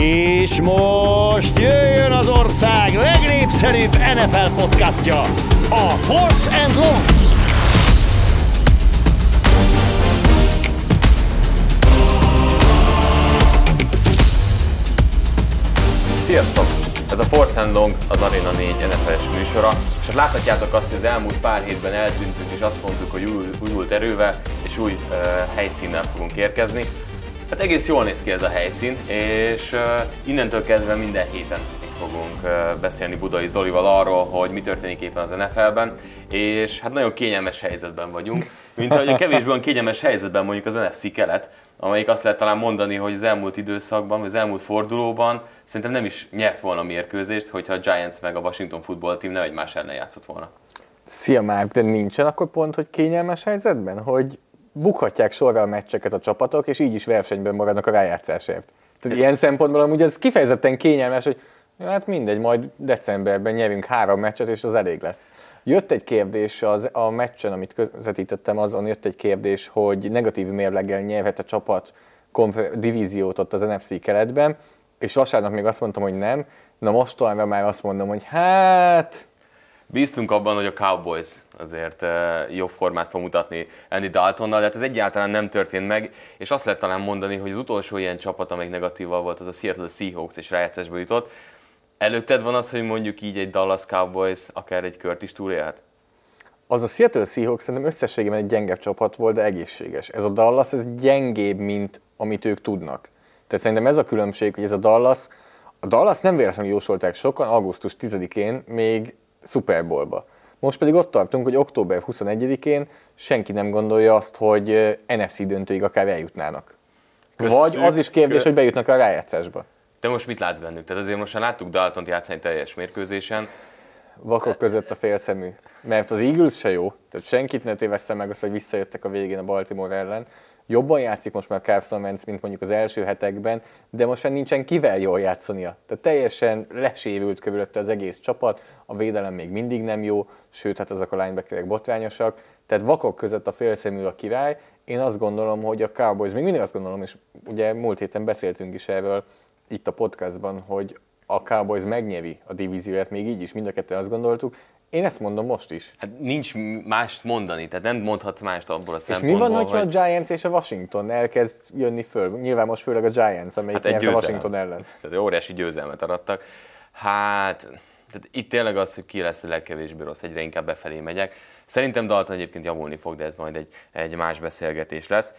És most jöjjön az ország legnépszerűbb NFL podcastja, a Force and Long. Sziasztok! Ez a Force and Long, az Arena 4 NFL-es műsora, és hát láthatjátok azt, hogy az elmúlt pár hétben eltűntünk, és azt mondtuk, hogy új, újult erővel és új uh, helyszínnel fogunk érkezni. Hát egész jól néz ki ez a helyszín, és innentől kezdve minden héten fogunk beszélni Budai Zolival arról, hogy mi történik éppen az NFL-ben, és hát nagyon kényelmes helyzetben vagyunk, mint ahogy a kevésbé kényelmes helyzetben mondjuk az NFC kelet, amelyik azt lehet talán mondani, hogy az elmúlt időszakban, vagy az elmúlt fordulóban szerintem nem is nyert volna mérkőzést, hogyha a Giants meg a Washington Football Team nem egymás ellen játszott volna. Szia Márk, de nincsen akkor pont, hogy kényelmes helyzetben? Hogy bukhatják sorra a meccseket a csapatok, és így is versenyben maradnak a rájátszásért. Tehát ilyen szempontból amúgy ez kifejezetten kényelmes, hogy hát mindegy, majd decemberben nyerünk három meccset, és az elég lesz. Jött egy kérdés az, a meccsen, amit közvetítettem, azon jött egy kérdés, hogy negatív mérleggel nyerhet a csapat konfer- divíziót ott az NFC keretben, és vasárnap még azt mondtam, hogy nem, na mostanra már azt mondom, hogy hát... Bíztunk abban, hogy a Cowboys azért jobb formát fog mutatni Andy Daltonnal, de hát ez egyáltalán nem történt meg, és azt lehet talán mondani, hogy az utolsó ilyen csapat, amelyik negatívval volt, az a Seattle Seahawks, és rájátszásba jutott. Előtted van az, hogy mondjuk így egy Dallas Cowboys akár egy kört is túlélhet? Az a Seattle Seahawks szerintem összességében egy gyengebb csapat volt, de egészséges. Ez a Dallas, ez gyengébb, mint amit ők tudnak. Tehát szerintem ez a különbség, hogy ez a Dallas, a Dallas nem véletlenül jósolták sokan augusztus 10-én még Super Bowlba. Most pedig ott tartunk, hogy október 21-én senki nem gondolja azt, hogy NFC döntőig akár eljutnának. Köztük, Vagy az is kérdés, kö... hogy bejutnak a rájátszásba. Te most mit látsz bennük? Tehát azért most már láttuk Dalton játszani teljes mérkőzésen. Vakok között a félszemű. Mert az Eagles se jó, tehát senkit ne téveszte meg azt, hogy visszajöttek a végén a Baltimore ellen. Jobban játszik most már Carson Wentz, mint mondjuk az első hetekben, de most már nincsen kivel jól játszania. Tehát teljesen lesévült körülötte az egész csapat, a védelem még mindig nem jó, sőt, hát azok a linebackerek botrányosak. Tehát vakok között a félszemű a király. Én azt gondolom, hogy a Cowboys, még mindig azt gondolom, és ugye múlt héten beszéltünk is erről, itt a podcastban, hogy a Cowboys megnyeri a divízióját, még így is mind a ketten azt gondoltuk. Én ezt mondom most is. Hát nincs mást mondani, tehát nem mondhatsz mást abból a szempontból, És mi van, hogy... a Giants és a Washington elkezd jönni föl? Nyilván most főleg a Giants, amelyik hát nyert a Washington ellen. Tehát óriási győzelmet arattak. Hát, tehát itt tényleg az, hogy ki lesz a legkevésbé rossz, egyre inkább befelé megyek. Szerintem Dalton egyébként javulni fog, de ez majd egy, egy más beszélgetés lesz.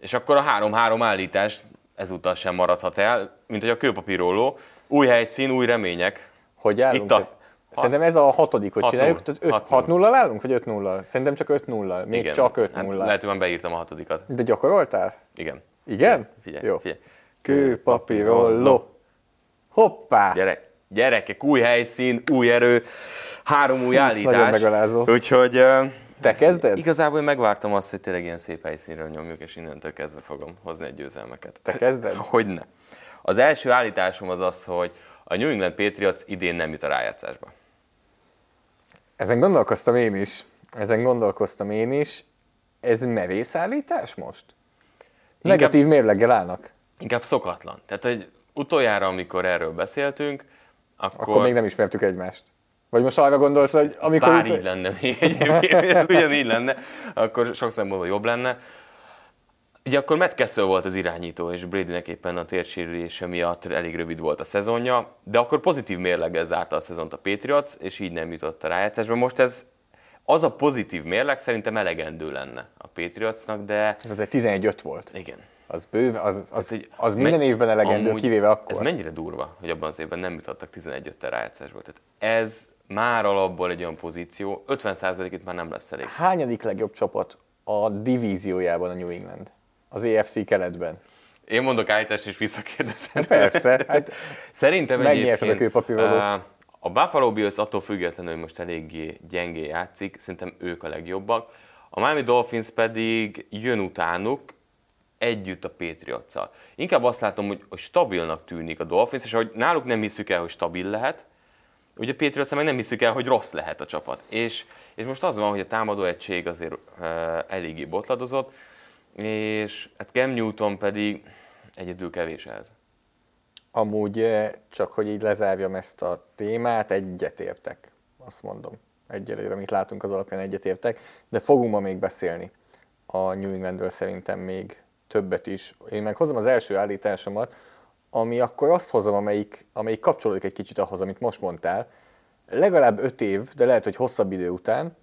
És akkor a 3-3 állítás ezúttal sem maradhat el, mint hogy a kőpapíróló. Új helyszín, új remények. Hogy állunk? Itt a, Szerintem ez a hatodik, hogy csináljuk. 6-0-al állunk, vagy 5-0-al? Szerintem csak 5-0-al. Még Igen. csak 5 0 hát lehet, hogy beírtam a hatodikat. De gyakoroltál? Igen. Igen? Figyelj, Jó. figyelj. Kőpapírolló. Hoppá! Gyere, gyerekek, új helyszín, új erő, három új állítás. Nagyon megalázó. Úgyhogy te kezded? Igazából megvártam azt, hogy tényleg ilyen szép helyszínről nyomjuk, és innentől kezdve fogom hozni egy győzelmeket. Te kezded? Hogyne. Az első állításom az az, hogy a New England Patriots idén nem jut a rájátszásba. Ezen gondolkoztam én is. Ezen gondolkoztam én is. Ez merész állítás most? Negatív inkább, mérleggel állnak? Inkább szokatlan. Tehát, hogy utoljára, amikor erről beszéltünk, akkor... Akkor még nem ismertük egymást. Vagy most arra gondolsz, hogy amikor... Bár így lenne még egyébként, ez ugyanígy lenne, akkor sok szempontból jobb lenne. Ugye akkor Matt Kessel volt az irányító, és Bradynek éppen a térsérülése miatt elég rövid volt a szezonja, de akkor pozitív mérleggel zárta a szezont a Patriots, és így nem jutott a rájátszásba. Most ez az a pozitív mérleg szerintem elegendő lenne a Patriotsnak, de... Ez azért 11-5 volt. Igen. Az bőv, az, az, az, az minden évben elegendő, amúgy, kivéve akkor. Ez mennyire durva, hogy abban az évben nem jutottak 11 5 rájátszásba. Tehát ez már alapból egy olyan pozíció, 50% itt már nem lesz elég. Hányadik legjobb csapat a divíziójában a New England? Az EFC keletben. Én mondok állítást, és visszakérdezem. Hát persze. Hát Szerintem egyébként... a kőpapírolót. A Buffalo Bills attól függetlenül, hogy most eléggé gyengé játszik, szerintem ők a legjobbak. A Miami Dolphins pedig jön utánuk, együtt a patriots -szal. Inkább azt látom, hogy, hogy stabilnak tűnik a Dolphins, és hogy náluk nem hiszük el, hogy stabil lehet, ugye Patriots meg nem hiszük el, hogy rossz lehet a csapat. És, és most az van, hogy a támadó egység azért uh, eléggé botladozott, és hát Cam Newton pedig egyedül kevés ez. Amúgy eh, csak, hogy így lezárjam ezt a témát, egyetértek, azt mondom. Egyelőre, amit látunk az alapján egyetértek, de fogunk ma még beszélni a New Englandről szerintem még többet is. Én meg hozom az első állításomat, ami akkor azt hozom, amelyik, amelyik kapcsolódik egy kicsit ahhoz, amit most mondtál. Legalább öt év, de lehet, hogy hosszabb idő után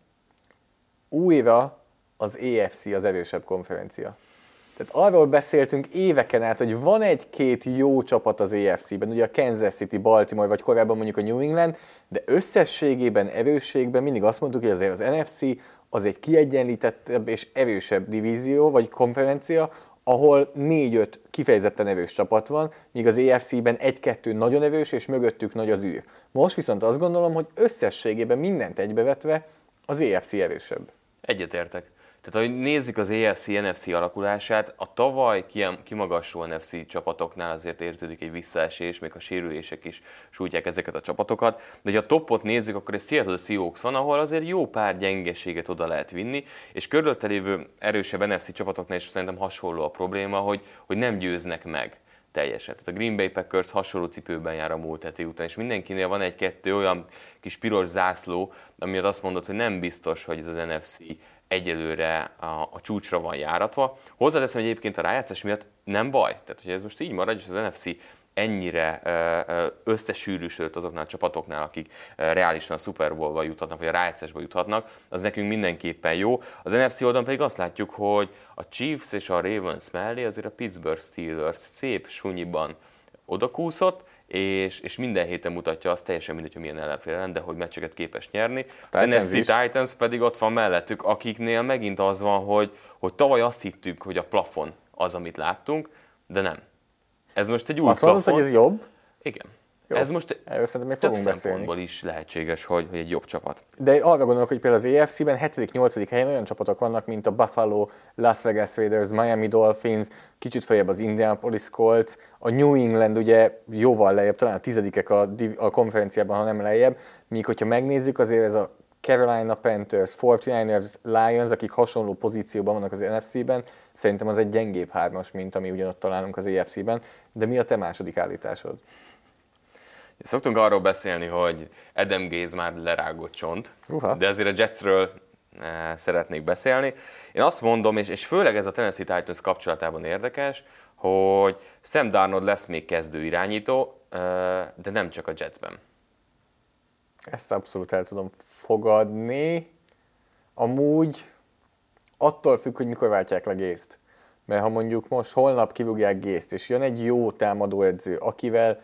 újra az EFC az erősebb konferencia. Tehát arról beszéltünk éveken át, hogy van egy-két jó csapat az EFC-ben, ugye a Kansas City, Baltimore, vagy korábban mondjuk a New England, de összességében, erősségben mindig azt mondtuk, hogy azért az NFC az egy kiegyenlítettebb és erősebb divízió, vagy konferencia, ahol négy-öt kifejezetten erős csapat van, míg az EFC-ben egy-kettő nagyon erős, és mögöttük nagy az űr. Most viszont azt gondolom, hogy összességében mindent egybevetve az EFC erősebb. Egyetértek. Tehát, ahogy nézzük az AFC-NFC alakulását, a tavaly kimagasló NFC csapatoknál azért érződik egy visszaesés, még a sérülések is sújtják ezeket a csapatokat. De ha a topot nézzük, akkor egy Seattle Seahawks van, ahol azért jó pár gyengeséget oda lehet vinni, és körülötte lévő erősebb NFC csapatoknál is szerintem hasonló a probléma, hogy, hogy nem győznek meg teljesen. Tehát a Green Bay Packers hasonló cipőben jár a múlt heti után, és mindenkinél van egy-kettő olyan kis piros zászló, amiatt azt mondod, hogy nem biztos, hogy ez az NFC egyelőre a, a csúcsra van járatva. Hozzáteszem, egyébként a rájátszás miatt nem baj. Tehát, hogy ez most így marad, és az NFC ennyire összesűrűsödött azoknál a csapatoknál, akik reálisan a Super Bowl-ba juthatnak, vagy a rájátszásba juthatnak, az nekünk mindenképpen jó. Az NFC oldalon pedig azt látjuk, hogy a Chiefs és a Ravens mellé azért a Pittsburgh Steelers szép sunyiban odakúszott, és, és minden héten mutatja azt, teljesen mindegy, hogy milyen ellenfél ellen, de hogy meccseket képes nyerni. A Tennessee Titans pedig ott van mellettük, akiknél megint az van, hogy, hogy tavaly azt hittük, hogy a plafon az, amit láttunk, de nem. Ez most egy új azt plafon. Azt hogy ez jobb? Igen. Jó. Ez most Erről szerintem még fogunk beszélni. is lehetséges, hogy, hogy egy jobb csapat. De arra gondolok, hogy például az EFC-ben 7.-8. helyen olyan csapatok vannak, mint a Buffalo, Las Vegas Raiders, Miami Dolphins, kicsit feljebb az Indianapolis Colts, a New England ugye jóval lejjebb, talán a tizedikek a, a konferenciában, ha nem lejjebb, míg hogyha megnézzük, azért ez a Carolina Panthers, 49ers, Lions, akik hasonló pozícióban vannak az NFC-ben, szerintem az egy gyengébb hármas, mint ami ugyanott találunk az EFC-ben. De mi a te második állításod? Szoktunk arról beszélni, hogy Adam Gaze már lerágott csont, Uha. de azért a Jetsről eh, szeretnék beszélni. Én azt mondom, és, és főleg ez a Tennessee Titans kapcsolatában érdekes, hogy Sam Darnold lesz még kezdő irányító, eh, de nem csak a Jetsben. Ezt abszolút el tudom fogadni. Amúgy attól függ, hogy mikor váltják le Gészt. Mert ha mondjuk most holnap kivugják Gészt, és jön egy jó támadóedző, akivel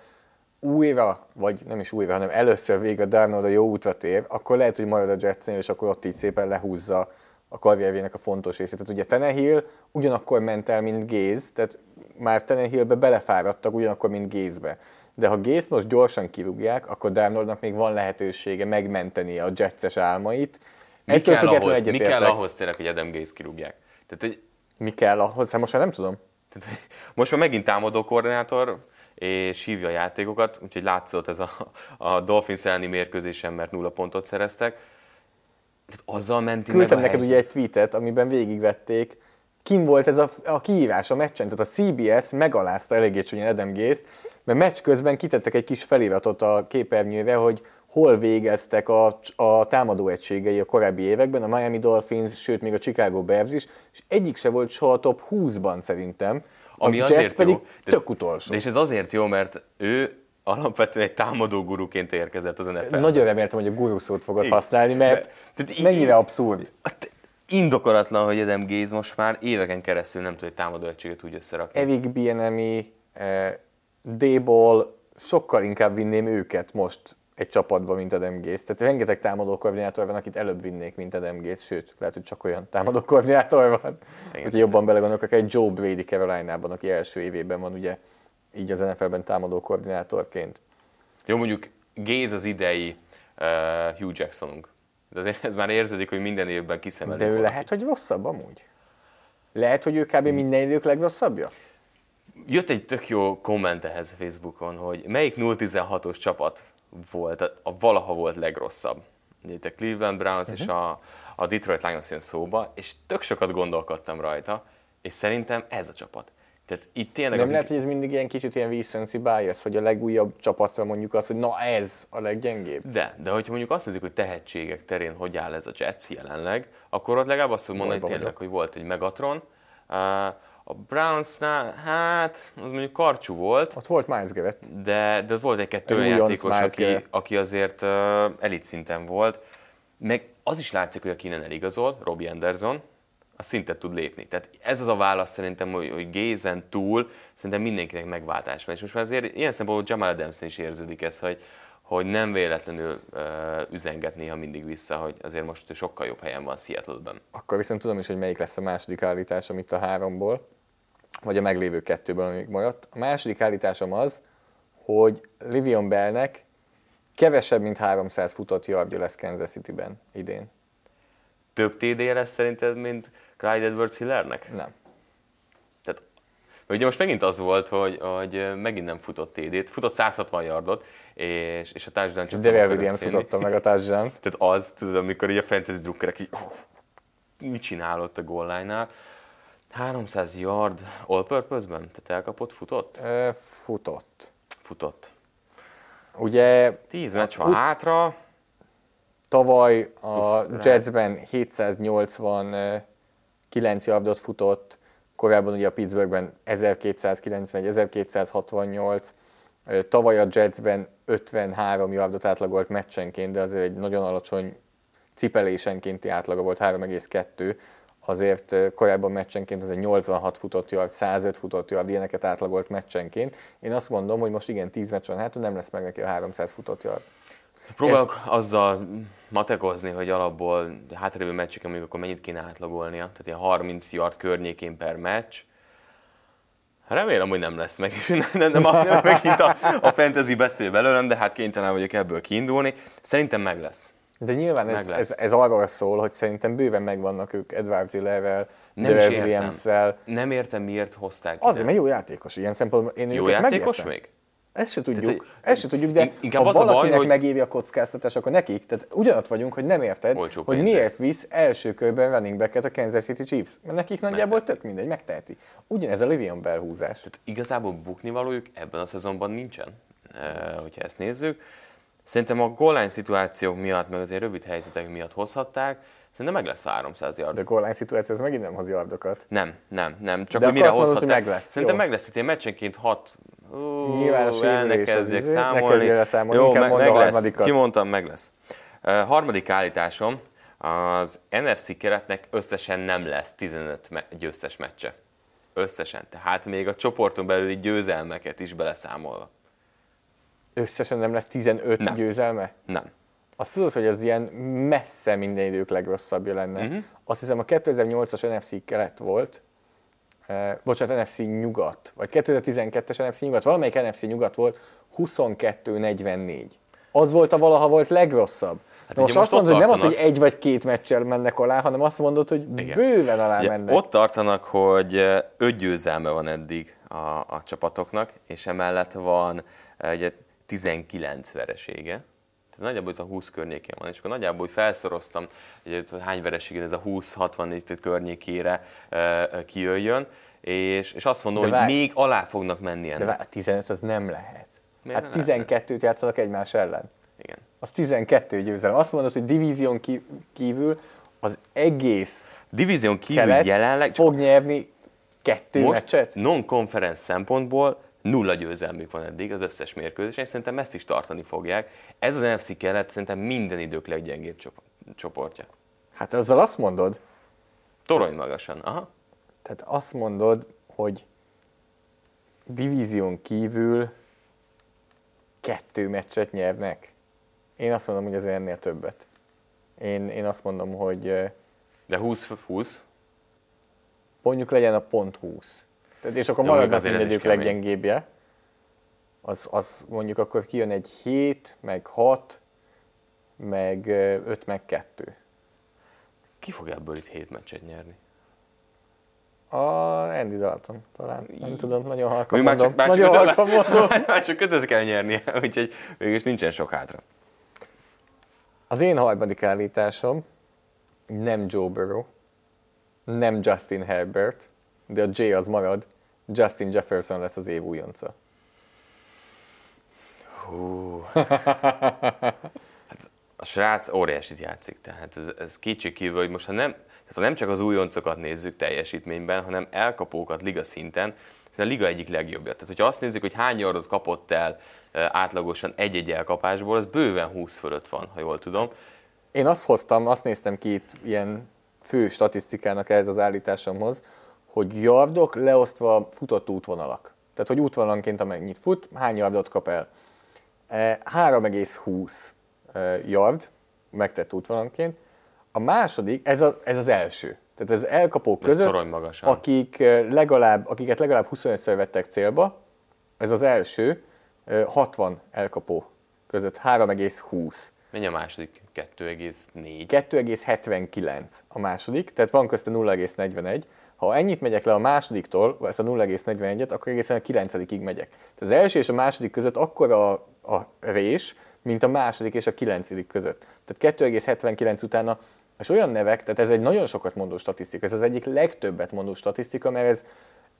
újra, vagy nem is újra, hanem először végre Darnold a jó útra tér, akkor lehet, hogy marad a Jetsnél, és akkor ott így szépen lehúzza a karrierjének a fontos részét. Tehát ugye Tenehill ugyanakkor ment el, mint Géz, tehát már Tenehillbe belefáradtak ugyanakkor, mint Gézbe. De ha Gézt most gyorsan kirúgják, akkor Darnoldnak még van lehetősége megmenteni a Jetses álmait. Mi Ettől kell, ahhoz, mi kell ahhoz tényleg, hogy Adam Gaze kirúgják? Tehát, egy, Mi kell ahhoz? Hát most már nem tudom. tehát, most már megint támadó koordinátor, és hívja a játékokat, úgyhogy látszott ez a, a Dolphins elleni mérkőzésen, mert nulla pontot szereztek. Tehát azzal menti Küldtem neked helyzet. ugye egy tweetet, amiben végigvették, kim volt ez a, a kihívás a meccsen, tehát a CBS megalázta eléggé csúnyan Adam Gaze-t, mert meccs közben kitettek egy kis feliratot a képernyőre, hogy hol végeztek a, a támadó egységei a korábbi években, a Miami Dolphins, sőt még a Chicago Bears is, és egyik se volt soha top 20-ban szerintem. Ami a azért pedig jó. De- tök utolsó. De és ez azért jó, mert ő alapvetően egy támadó guruként érkezett az NFL. Nagyon reméltem, hogy a guru szót fogod Igen. használni, mert De- tehát mennyire abszurd. Hát, Indokolatlan, hogy Adam Gaze most már éveken keresztül nem tud egy támadó egységet úgy összerakni. Erik Bienemi, eh, D-ból sokkal inkább vinném őket most egy csapatba, mint Adam Gaze. Tehát rengeteg támadó koordinátor van, akit előbb vinnék, mint Adam Gaze, sőt, lehet, hogy csak olyan támadó koordinátor van. Hogyha jobban belegondolok, egy Joe Brady Caroline-ban, aki első évében van ugye így az NFL-ben támadó koordinátorként. Jó, mondjuk Gaze az idei uh, Hugh Jacksonunk. De azért ez már érződik, hogy minden évben kiszemelik De ő valakit. lehet, hogy rosszabb amúgy? Lehet, hogy ő kb. minden idők legrosszabbja? Jött egy tök jó komment ehhez Facebookon, hogy melyik 0-16-os csapat volt, a, a valaha volt legrosszabb. Ugye itt a Cleveland Browns uh-huh. és a, a Detroit Lions jön szóba, és tök sokat gondolkodtam rajta, és szerintem ez a csapat. Tehát itt tényleg... Nem akik- lehet, hogy ez mindig ilyen kicsit ilyen recency bias, hogy a legújabb csapatra mondjuk azt, hogy na ez a leggyengébb. De, de hogyha mondjuk azt nézzük, hogy tehetségek terén hogy áll ez a Jets jelenleg, akkor ott legalább azt tudom mondani tényleg, vagyok. hogy volt egy Megatron. Uh, A Brownsnál, hát, az mondjuk karcsú volt, Ott volt Miles Garrett. de, de ott volt egy-kettő Egy olyan játékos, aki, Garrett. aki azért uh, elit szinten volt. Meg az is látszik, hogy aki innen eligazol, Robbie Anderson, az szintet tud lépni. Tehát ez az a válasz szerintem, hogy, hogy Gézen túl szerintem mindenkinek megváltás van. És most már azért ilyen szempontból Jamal adams is érződik ez, hogy, hogy nem véletlenül uh, üzenget néha mindig vissza, hogy azért most sokkal jobb helyen van Seattle-ben. Akkor viszont tudom is, hogy melyik lesz a második állításom itt a háromból, vagy a meglévő kettőből, amik maradt. A második állításom az, hogy Livion Bellnek kevesebb, mint 300 futott yardja lesz Kansas City-ben idén. Több TD lesz szerinted, mint Clyde edwards hillernek Nem. Tehát, ugye most megint az volt, hogy, hogy megint nem futott TD-t, futott 160 yardot, és, és a társadalom csak akar Williams futotta meg a touchdown Tehát az, tudod, amikor így a fantasy drukkerek így, oh, mit csinálott a goal line-nál. 300 yard all-purpose-ben? Tehát elkapott, futott? Futott. Futott. Ugye 10 meccs van hátra, Tavaly a Jetsben 789 yardot futott, korábban ugye a Pittsburghben 1291, 1268, Ö, tavaly a Jetsben 53 yardot átlagolt meccsenként, de azért egy nagyon alacsony cipelésenkénti átlaga volt 3,2, azért korábban meccsenként az egy 86 futott yard, 105 futott yard, ilyeneket átlagolt meccsenként. Én azt mondom, hogy most igen, 10 meccs van hátul, nem lesz meg neki a 300 futott yard. Próbálok azzal matekozni, hogy alapból hátralévő meccseken mondjuk akkor mennyit kéne átlagolnia, tehát ilyen 30 yard környékén per meccs. Remélem, hogy nem lesz meg, és nem, nem, nem, nem megint a, a fantasy beszél belőlem, de hát kénytelen vagyok ebből kiindulni. Szerintem meg lesz. De nyilván ez, ez, ez arról szól, hogy szerintem bőven megvannak ők Edward Zillerrel, Nem is értem. Nem értem, miért hozták Azért, ide. mert jó játékos, ilyen szempontból én Jó játékos megértem. még? Ezt se tudjuk, Tehát, ezt se tudjuk, de ha az a baj, valakinek hogy- megéri a kockáztatás, akkor nekik. Tehát ugyanott vagyunk, hogy nem érted, Olcsó hogy pénzért. miért visz első körben running backet a Kansas City Chiefs. Mert nekik nagyjából Megteheti. tök mindegy, megteheti. Ugyanez a Livion Bell húzás. Tehát igazából bukni valójuk ebben a szezonban nincsen, e, hogyha ezt nézzük. Szerintem a goal szituációk miatt, meg azért rövid helyzetek miatt hozhatták, szerintem meg lesz a 300 yard. De a goal szituáció, ez megint nem hoz yardokat. Nem, nem, nem. Csak De hogy mire mondod, hogy meg lesz, Szerintem meg lesz, itt ilyen meccsenként 6 Nyilván az kezdjek izé, ne számolni. számolni, Jó, inkább a meg lesz. harmadikat. Kimondtam, meg lesz. Uh, harmadik állításom, az NFC keretnek összesen nem lesz 15 me- győztes meccse. Összesen. Tehát még a csoporton belüli győzelmeket is beleszámolva. Összesen nem lesz 15 Nem. győzelme? Nem. Azt tudod, hogy ez ilyen messze minden idők legrosszabbja lenne. Uh-huh. Azt hiszem a 2008-as NFC kelet volt, eh, bocsánat, NFC nyugat, vagy 2012-es NFC nyugat, valamelyik NFC nyugat volt, 22-44. Az volt a valaha volt legrosszabb. Hát most, most azt mondod, hogy nem az, hogy egy vagy két meccsel mennek alá, hanem azt mondod, hogy Igen. bőven alá Ugye, mennek. ott tartanak, hogy eh, öt győzelme van eddig a, a csapatoknak, és emellett van eh, ugye, 19 veresége. Tehát nagyjából itt a 20 környékén van, és akkor nagyjából felszoroztam, hogy hány vereségén ez a 20-64 környékére e, kijöjjön, és, és azt mondom, De hogy várj. még alá fognak menni De ennek. várj, 15 az nem lehet. Miért hát ne lehetne? 12-t játszanak egymás ellen. Igen. Az 12 győzelem. Azt mondod, hogy divízión kívül az egész Divízión kívül jelenleg fog nyerni kettő most meccset? non-conference szempontból nulla győzelmük van eddig az összes mérkőzésen, és szerintem ezt is tartani fogják. Ez az NFC kelet szerintem minden idők leggyengébb csop- csoportja. Hát azzal azt mondod, Torony magasan, aha. tehát azt mondod, hogy divízión kívül kettő meccset nyernek. Én azt mondom, hogy ez ennél többet. Én, én azt mondom, hogy De 20-20, mondjuk legyen a pont 20. Tehát, és akkor ez is mindegyik leggyengébbje. Az, az mondjuk akkor kijön egy 7, meg 6, meg 5, meg 2. ki fog ebből itt 7 meccset nyerni? A Andy Dalton talán. Nem tudom, nagyon halkan Még már mondom. csak, már csak, nagyon ötöt, halkan mondom. már csak ötöt kell nyernie, úgyhogy mégis nincsen sok hátra. Az én harmadik állításom nem Joe Burrow, nem Justin Herbert, de a J az marad, Justin Jefferson lesz az év újonca. Hú. Hát a srác óriásit játszik, tehát ez, ez kétségkívül, hogy most ha nem, tehát ha nem csak az újoncokat nézzük teljesítményben, hanem elkapókat liga szinten, ez a liga egyik legjobbja. Tehát, hogyha azt nézzük, hogy hány yardot kapott el átlagosan egy-egy elkapásból, az bőven 20 fölött van, ha jól tudom. Én azt hoztam, azt néztem ki itt ilyen fő statisztikának ehhez az állításomhoz, hogy yardok leosztva futott útvonalak. Tehát, hogy útvonalanként amennyit fut, hány yardot kap el. 3,20 yard megtett útvonalanként. A második, ez, a, ez az első. Tehát az elkapók Ez között, akik legalább, akiket legalább 25-ször vettek célba, ez az első, 60 elkapó között 3,20. Mennyi a második? 2,4. 2,79 a második, tehát van közte 0,41. Ha ennyit megyek le a másodiktól, ezt a 0,41-et, akkor egészen a 9 megyek. Tehát az első és a második között akkora a, a rés, mint a második és a kilencedik között. Tehát 2,79 utána, és olyan nevek, tehát ez egy nagyon sokat mondó statisztika, ez az egyik legtöbbet mondó statisztika, mert ez,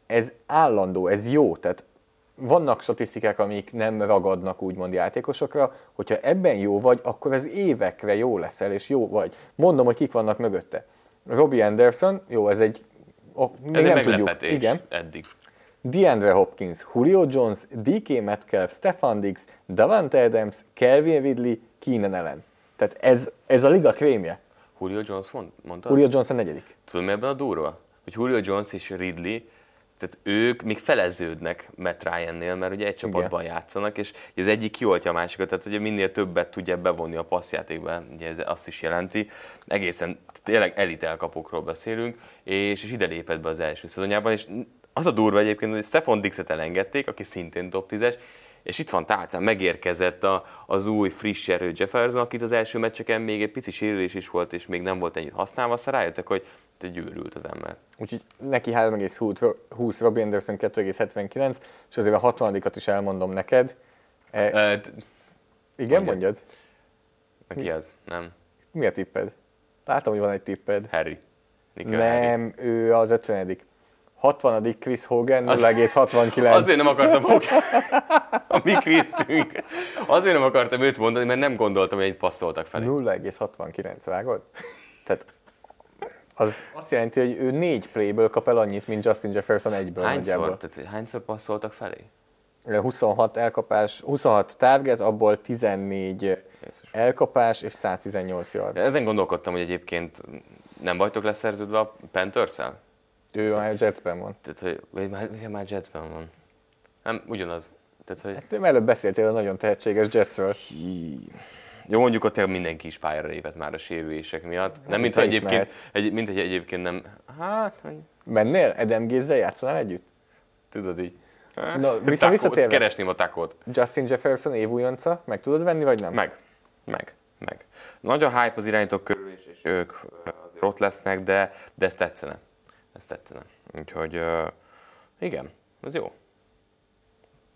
ez állandó, ez jó, tehát vannak statisztikák, amik nem ragadnak úgymond játékosokra, hogyha ebben jó vagy, akkor ez évekre jó leszel, és jó vagy. Mondom, hogy kik vannak mögötte. Robbie Anderson, jó, ez egy... Oh, még Ez nem egy tudjuk. Igen. eddig. DeAndre Hopkins, Julio Jones, DK Metcalf, Stefan Diggs, Davante Adams, Calvin Ridley, Keenan Allen. Tehát ez, ez a liga krémje. Julio Jones mond, mondtad? Julio Jones a negyedik. Tudod, mi ebben a durva? Hogy Julio Jones és Ridley, tehát ők még feleződnek Matt Ryan-nél, mert ugye egy csapatban játszanak, és az egyik kioltja a másikat, tehát ugye minél többet tudja bevonni a passzjátékba, ugye ez azt is jelenti. Egészen tényleg elit elkapókról beszélünk, és, és ide lépett be az első szezonjában, és az a durva egyébként, hogy Stefan Dixet elengedték, aki szintén top 10-es, és itt van tálcán, megérkezett a, az új, friss erő Jefferson, akit az első meccseken még egy pici sérülés is volt, és még nem volt ennyit használva, aztán rájöttek, hogy te gyűrült az ember. Úgyhogy neki 3,20, Robbie Anderson 2,79, és azért a 60 is elmondom neked. E, E, igen, mondjad. mondjad? ki az? Nem. Mi a tipped? Látom, hogy van egy tipped. Harry. Nickel Harry. Nem, ő az 50 60 Chris Hogan 0,69. Azért nem akartam a mi Kriszünk. Azért nem akartam őt mondani, mert nem gondoltam, hogy egy passzoltak felé. 0,69, vágod? Tehát az azt jelenti, hogy ő négy playből kap el annyit, mint Justin Jefferson egyből Hányszor, nagyjából. tehát, hányszor passzoltak felé? 26 elkapás, 26 target, abból 14 Jézus. elkapás és 118 yard. Ezen gondolkodtam, hogy egyébként nem vagytok leszerződve a panthers -el? Ő a Jetsben van. Tehát, hogy vagy már, már Jetsben van. Nem, ugyanaz. Tehát, hogy... Te előbb beszéltél a nagyon tehetséges Jetsről. Hí. Jó, mondjuk ott mindenki is pályára lépett már a sérülések miatt. Nem, mint, te hogy is egyébként, egy, mint hogy egyébként nem... Hát, hogy Mennél? Adam Gizzel játszanál együtt? tudod így. Vissza- Takót, visszatérve. Keresném a takót. Justin Jefferson évújonca, meg tudod venni, vagy nem? Meg, meg, meg. Nagy a hype az irányítók körül, és, és ők azért ott lesznek, de, de ez tetszene. Ez tetszene. Úgyhogy ö, igen, ez jó.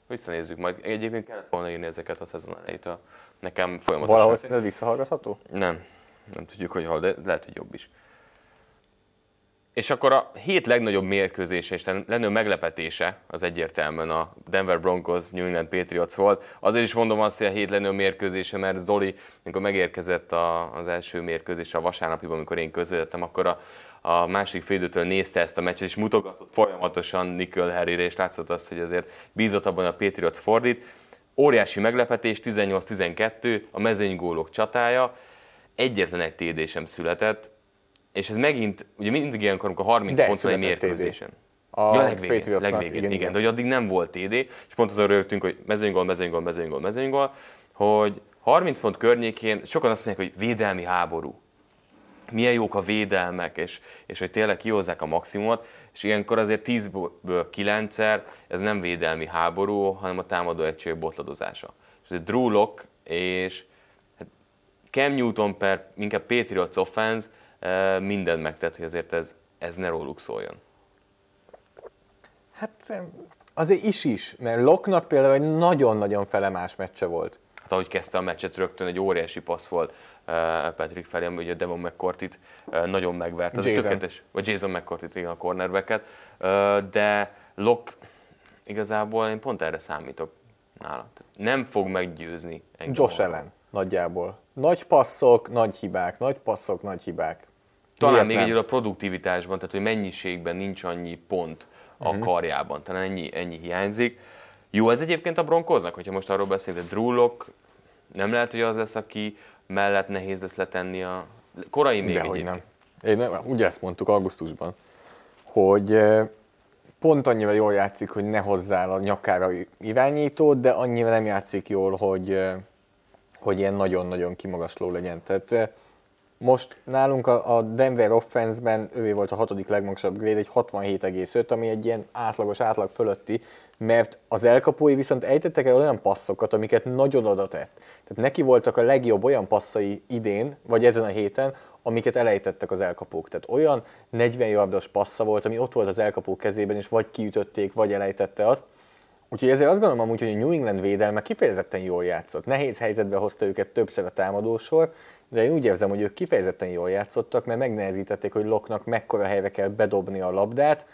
Visszanézzük majd. Egyébként kellett volna írni ezeket a szezon elejét. Nekem folyamatosan. Valahol visszahallgatható? Nem. Nem tudjuk, hogy hol, de lehet, hogy jobb is. És akkor a hét legnagyobb mérkőzése és legnagyobb meglepetése az egyértelműen a Denver Broncos New England Patriots volt. Azért is mondom azt, hogy a hét legnagyobb mérkőzése, mert Zoli, amikor megérkezett a, az első mérkőzésre a vasárnapiban, amikor én közvetettem, akkor a, a másik félidőtől nézte ezt a meccset, és mutogatott folyamatosan Nickel Harryre, és látszott azt, hogy azért bízott abban a Patriots fordít. Óriási meglepetés, 18-12, a mezőnygólok csatája, egyetlen egy TD sem született, és ez megint, ugye mindig ilyenkor, amikor 30 De pont van egy TD. mérkőzésen. A ja, legvégén, Patriotsnak, legvégén, igen, igen, de hogy addig nem volt TD, és pont azon rögtünk, hogy mezőnygól, mezőnygól, mezőnygól, mezőnygól, hogy 30 pont környékén sokan azt mondják, hogy védelmi háború. Milyen jók a védelmek, és, és hogy tényleg kihozzák a maximumot, és ilyenkor azért 10-ből 9-szer ez nem védelmi háború, hanem a támadó egység botladozása. És ez Drew Lock és hát Cam Newton per inkább Patriots offense mindent megtett, hogy azért ez, ez ne róluk szóljon. Hát azért is is, mert Loknak például egy nagyon-nagyon felemás meccse volt. Hát ahogy kezdte a meccset, rögtön egy óriási passz volt Patrick felé, ugye Devon McCourtit nagyon megvert. Az Jason. tökéletes, vagy Jason McCourtit, igen, a cornerbacket. De Lok, igazából én pont erre számítok nála. Nem fog meggyőzni engem. Josh ellen, nagyjából. Nagy passzok, nagy hibák, nagy passzok, nagy hibák. Talán Miért még egyről a produktivitásban, tehát hogy mennyiségben nincs annyi pont a Mhm. karjában, talán ennyi, ennyi hiányzik. Jó ez egyébként a Broncosnak, hogyha most arról beszélünk, de Drew Lock nem lehet, hogy az lesz, aki mellett nehéz lesz letenni a korai még Dehogy egyébként. nem. Én nem. Ugye ezt mondtuk augusztusban, hogy eh, pont annyira jól játszik, hogy ne hozzál a nyakára irányítót, de annyira nem játszik jól, hogy, eh, hogy ilyen nagyon-nagyon kimagasló legyen. Tehát eh, most nálunk a, Denver offense-ben ő volt a hatodik legmagasabb grade, egy 67,5, ami egy ilyen átlagos átlag fölötti, mert az elkapói viszont ejtettek el olyan passzokat, amiket nagyon oda tett. Tehát neki voltak a legjobb olyan passzai idén, vagy ezen a héten, amiket elejtettek az elkapók. Tehát olyan 40 yardos passza volt, ami ott volt az elkapók kezében, és vagy kiütötték, vagy elejtette azt. Úgyhogy ezért azt gondolom amúgy, hogy a New England védelme kifejezetten jól játszott. Nehéz helyzetbe hozta őket többször a támadósor, de én úgy érzem, hogy ők kifejezetten jól játszottak, mert megnehezítették, hogy Loknak mekkora helyre kell bedobni a labdát.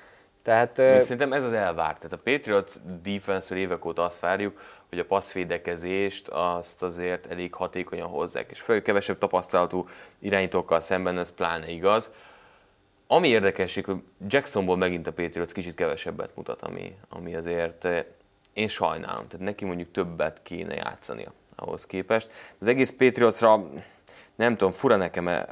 Tehát eh, Szerintem ez az elvárt. Tehát a Patriots defense évek óta azt várjuk, hogy a passzvédekezést azt azért elég hatékonyan hozzák. És főleg kevesebb tapasztalatú irányítókkal szemben ez pláne igaz. Ami érdekesség, hogy Jacksonból megint a Patriots kicsit kevesebbet mutat, ami, ami azért én sajnálom. Tehát neki mondjuk többet kéne játszania ahhoz képest. Az egész Patriotsra nem tudom, fura nekem, eh,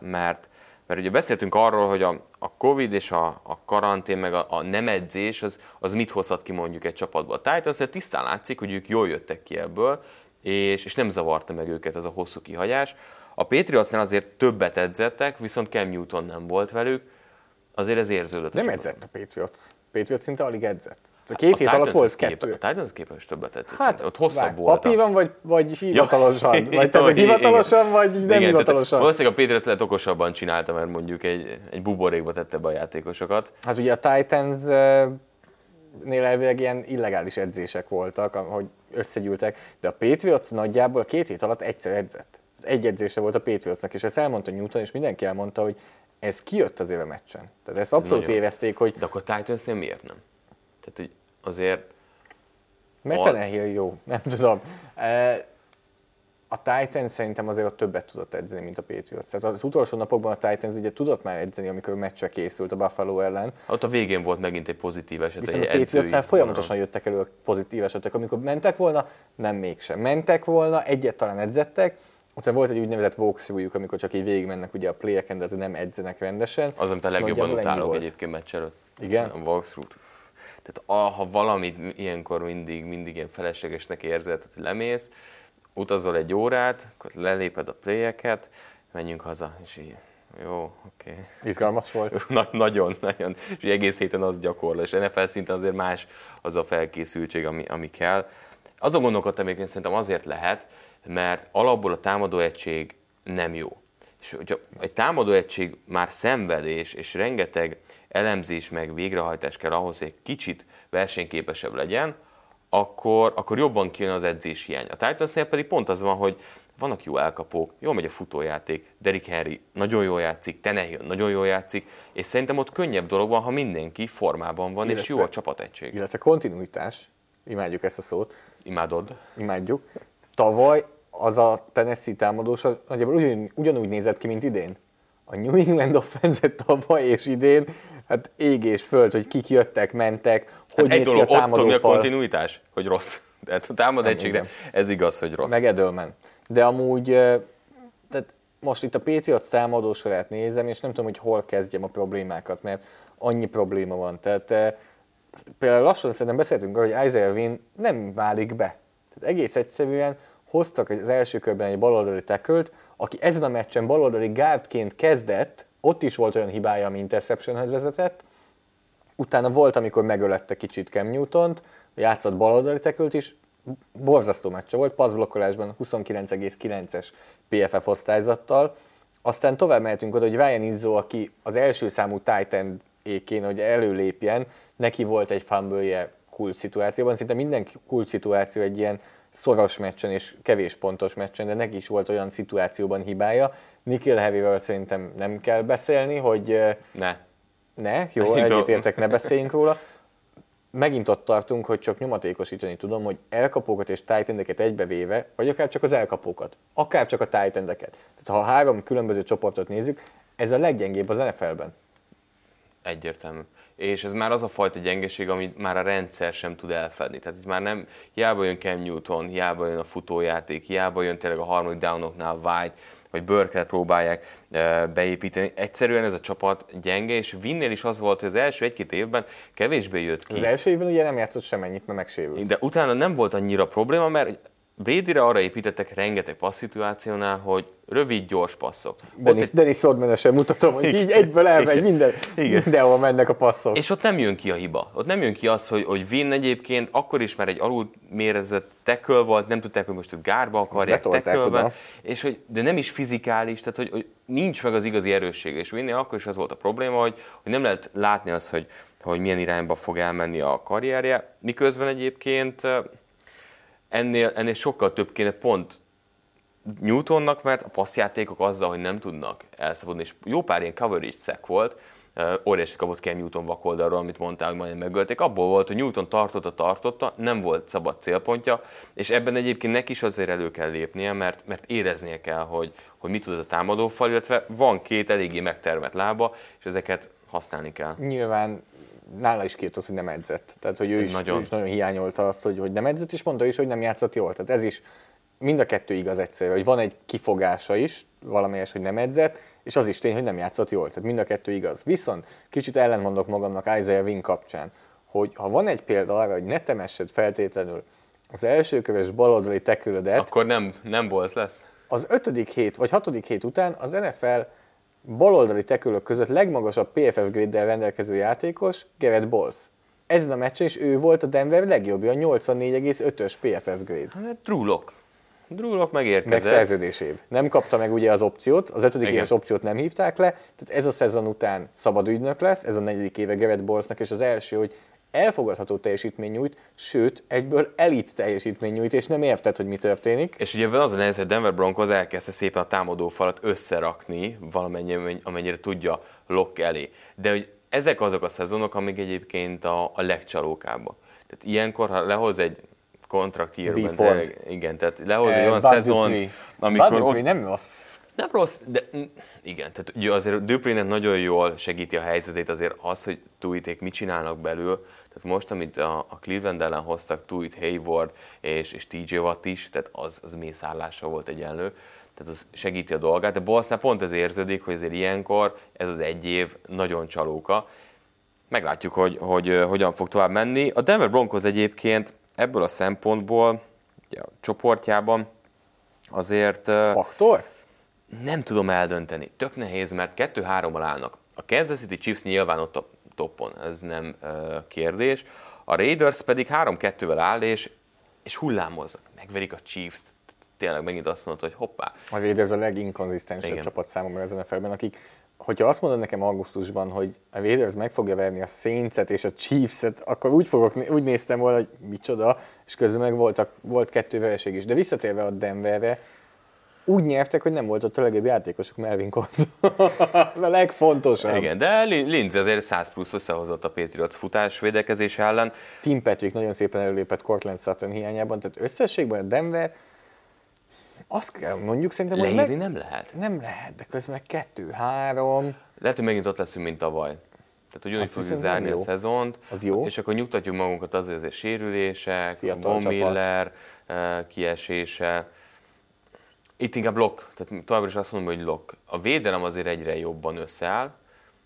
mert, mert ugye beszéltünk arról, hogy a, a Covid és a, a karantén, meg a, a nem edzés, az, az mit hozhat ki mondjuk egy csapatba. A Titans tisztán látszik, hogy ők jól jöttek ki ebből, és, és nem zavarta meg őket az a hosszú kihagyás. A Patriotsnál azért többet edzettek, viszont Cam Newton nem volt velük, azért ez érződött. a nem csapatban. edzett a Patriots. Patriots szinte alig edzett. A két hét alatt volt képest- kettő. A Titans képest többet edzett. Hát, ott hosszabb várj, volt. a- Papíron vagy, vagy hivatalosan? Ja. Vagy tehát, Igen, hivatalosan, vagy nem Igen, tehát hivatalosan? Valószínűleg a Patriots lehet okosabban csinálta, mert mondjuk egy, egy buborékba tette be a játékosokat. Hát ugye a Titans-nél elvileg ilyen illegális edzések voltak, hogy összegyűltek, de a Patriots nagyjából két hét alatt egyszer edzett. Egy edzése volt a Patriotsnak, és ezt elmondta Newton, és mindenki elmondta, hogy ez kijött azért a meccsen. Tehát ezt abszolút nagyon- érezték, hogy De akkor a Titansnél miért nem? Tehát, hogy azért mert A- Tannehill jó, nem tudom. E, A Titans szerintem azért ott többet tudott edzeni, mint a Patriots. Tehát az utolsó napokban a Titans ugye tudott már edzeni, amikor a meccsre készült a Buffalo ellen, ott a végén volt megint egy pozitív eset. Viszont egy a Patriotsnál edzői folyamatosan jöttek elő a pozitív esetek. Amikor mentek volna, nem mégsem. Mentek volna, egyet talán edzettek, utána volt egy úgynevezett walkthrough amikor csak így végigmennek ugye a playeken, de nem edzenek rendesen. Az, amit a legjobban utálok egyébként meccs előtt. Igen? A walkthrough. Tehát a, ha valamit ilyenkor mindig, mindig ilyen feleslegesnek érzed, hogy lemész, utazol egy órát, akkor leléped a playeket, menjünk haza, és így, jó, oké. Okay. Izgalmas volt. Na, nagyon, nagyon. És egész héten az gyakorol, és NFL szinten azért más az a felkészültség, ami, ami kell. Azon gondolkodtam egyébként szerintem azért lehet, mert alapból a támadó egység nem jó. És hogyha egy támadó egység már szenvedés, és rengeteg elemzés meg végrehajtás kell ahhoz, hogy egy kicsit versenyképesebb legyen, akkor, akkor jobban kijön az edzés hiány. A Titansnél pedig pont az van, hogy vannak jó elkapók, jól megy a futójáték, Derrick Henry nagyon jól játszik, Tenehill nagyon jól játszik, és szerintem ott könnyebb dolog van, ha mindenki formában van, és Illetve- jó a csapategység. Illetve kontinuitás, imádjuk ezt a szót, Imádod? imádjuk. Tavaly az a Tennessee támadós nagyjából ugyan, ugyanúgy nézett ki, mint idén. A New England offense tavaly és idén, hát ég és föld, hogy kik jöttek, mentek, hogy Hát egy dolog, ki a ott a kontinuitás? Hogy rossz. Tehát a támad egységre igen. ez igaz, hogy rossz. Meg Edelman. De amúgy, tehát most itt a Patriots támadósorát nézem, és nem tudom, hogy hol kezdjem a problémákat, mert annyi probléma van. Tehát például lassan szerintem beszéltünk arról, hogy Isaiah Wynn nem válik be. Tehát egész egyszerűen hoztak az első körben egy baloldali tackle aki ezen a meccsen baloldali guardként kezdett, ott is volt olyan hibája, ami interceptionhez vezetett, utána volt, amikor megölette kicsit Cam Newton-t, játszott baloldali tekült is, borzasztó meccse volt, passzblokkolásban 29,9-es PFF osztályzattal. Aztán tovább mehetünk oda, hogy Ryan Izzo, aki az első számú Titan ékén, hogy előlépjen, neki volt egy fumble kult szituációban, szinte minden kult szituáció egy ilyen szoros meccsen és kevés pontos meccsen, de neki is volt olyan szituációban hibája. Nikhil Heavyről szerintem nem kell beszélni, hogy Ne. ne, jó, egyetértek, ne beszéljünk róla. megint ott tartunk, hogy csak nyomatékosítani tudom, hogy elkapókat és tight egybevéve, vagy akár csak az elkapókat, akár csak a tight Tehát ha három különböző csoportot nézzük, ez a leggyengébb az NFL-ben. Egyértelmű. És ez már az a fajta gyengeség, amit már a rendszer sem tud elfedni. Tehát itt már nem, hiába jön Cam Newton, hiába jön a futójáték, hiába jön tényleg a harmadik downoknál White, vagy Burkett próbálják beépíteni. Egyszerűen ez a csapat gyenge, és Vinnél is az volt, hogy az első egy-két évben kevésbé jött ki. Az első évben ugye nem játszott semennyit, mert megsérült. De utána nem volt annyira probléma, mert Bradyre arra építettek rengeteg passzituációnál, hogy rövid, gyors passzok. Dennis, egy... Dennis Rodmanesen mutatom, hogy így egyből elmegy minden, Igen. mindenhol mennek a passzok. És ott nem jön ki a hiba. Ott nem jön ki az, hogy, hogy Vin egyébként akkor is már egy alul mérezett teköl volt, nem tudták, hogy most őt gárba akarják tekölbe, és hogy, de nem is fizikális, tehát hogy, hogy nincs meg az igazi erősség. És Vinnél akkor is az volt a probléma, hogy, hogy nem lehet látni azt, hogy, hogy milyen irányba fog elmenni a karrierje, miközben egyébként ennél, ennél sokkal több kéne pont Newtonnak, mert a passzjátékok azzal, hogy nem tudnak elszabadulni, és jó pár ilyen coverage szek volt, óriási kapott Cam Newton vakoldalról, amit mondtál, hogy majdnem megölték. Abból volt, hogy Newton tartotta, tartotta, nem volt szabad célpontja, és ebben egyébként neki is azért elő kell lépnie, mert, mert éreznie kell, hogy, hogy mit tud a támadófal, illetve van két eléggé megtermett lába, és ezeket használni kell. Nyilván nála is kért az, hogy nem edzett. Tehát, hogy ő is nagyon, ő is nagyon hiányolta azt, hogy, hogy nem edzett, és mondta is, hogy nem játszott jól. Tehát ez is mind a kettő igaz egyszerre, hogy van egy kifogása is, valamelyes, hogy nem edzett, és az is tény, hogy nem játszott jól. Tehát mind a kettő igaz. Viszont kicsit ellentmondok magamnak Isaiah Wing kapcsán, hogy ha van egy példa arra, hogy ne temessed feltétlenül az első köves baloldali tekülödet, akkor nem, nem bolsz lesz. Az ötödik hét vagy hatodik hét után az NFL baloldali tekülök között legmagasabb PFF grade rendelkező játékos Gerett Bowles. Ezen a meccsen is ő volt a Denver legjobbja, a 84,5-ös PFF grade. Hát Drúlok. Drúlok megérkezett. Meg szerződés év. Nem kapta meg ugye az opciót, az ötödik éves opciót nem hívták le, tehát ez a szezon után szabad ügynök lesz, ez a negyedik éve Gerett Bowlesnak, és az első, hogy elfogadható teljesítmény nyújt, sőt, egyből elit teljesítmény nyújt, és nem érted, hogy mi történik. És ugye ebben az a nehéz, hogy Denver Broncos elkezdte szépen a támadó falat összerakni, valamennyire, amennyire tudja Lock elé. De hogy ezek azok a szezonok, amik egyébként a, a legcsalókábbak. Tehát ilyenkor, ha lehoz egy kontrakt igen, tehát lehoz egy eh, olyan szezon, amikor ott, nem rossz. Nem rossz, de igen, tehát ugye azért Duprének nagyon jól segíti a helyzetét azért az, hogy Tuiték mit csinálnak belül, tehát most, amit a, a Cleveland ellen hoztak, Tuit, Hayward és, és TJ Watt is, tehát az, az mészállása volt egyenlő, tehát az segíti a dolgát, de Bolsznál pont ez érződik, hogy azért ilyenkor ez az egy év nagyon csalóka. Meglátjuk, hogy, hogy, hogy hogyan fog tovább menni. A Denver Broncos egyébként ebből a szempontból, ugye a csoportjában azért... Faktor? Nem tudom eldönteni. Tök nehéz, mert kettő-hárommal állnak. A Kansas City Chiefs nyilván ott a toppon, ez nem kérdés. A Raiders pedig 3-2-vel áll, és, és hullámoznak. Megverik a Chiefs-t. Tényleg megint azt mondod, hogy hoppá. A Raiders a leginkonzisztensebb csapat számomra ezen a felben, akik hogyha azt mondod nekem augusztusban, hogy a Raiders meg fogja verni a saints és a Chiefs-et, akkor úgy, fogok, úgy néztem volna, hogy micsoda, és közben meg voltak, volt kettő vereség is. De visszatérve a Denverre, úgy nyertek, hogy nem volt ott a legjobb játékosok Melvin Kort. a legfontosabb. Igen, de Lindsay azért 100 plusz összehozott a Patriots futás védekezés ellen. Tim Patrick nagyon szépen előlépett Cortland Sutton hiányában, tehát összességben a Denver azt kell mondjuk szerintem, hogy meg... nem lehet. Nem lehet, de közben meg kettő-három. Lehet, hogy megint ott leszünk, mint tavaly. Tehát, hogy ugyanúgy fogjuk zárni a szezont, az jó. és akkor nyugtatjuk magunkat azért, azért sérülések, Von Miller eh, kiesése. Itt inkább lock, tehát továbbra is azt mondom, hogy lock. A védelem azért egyre jobban összeáll,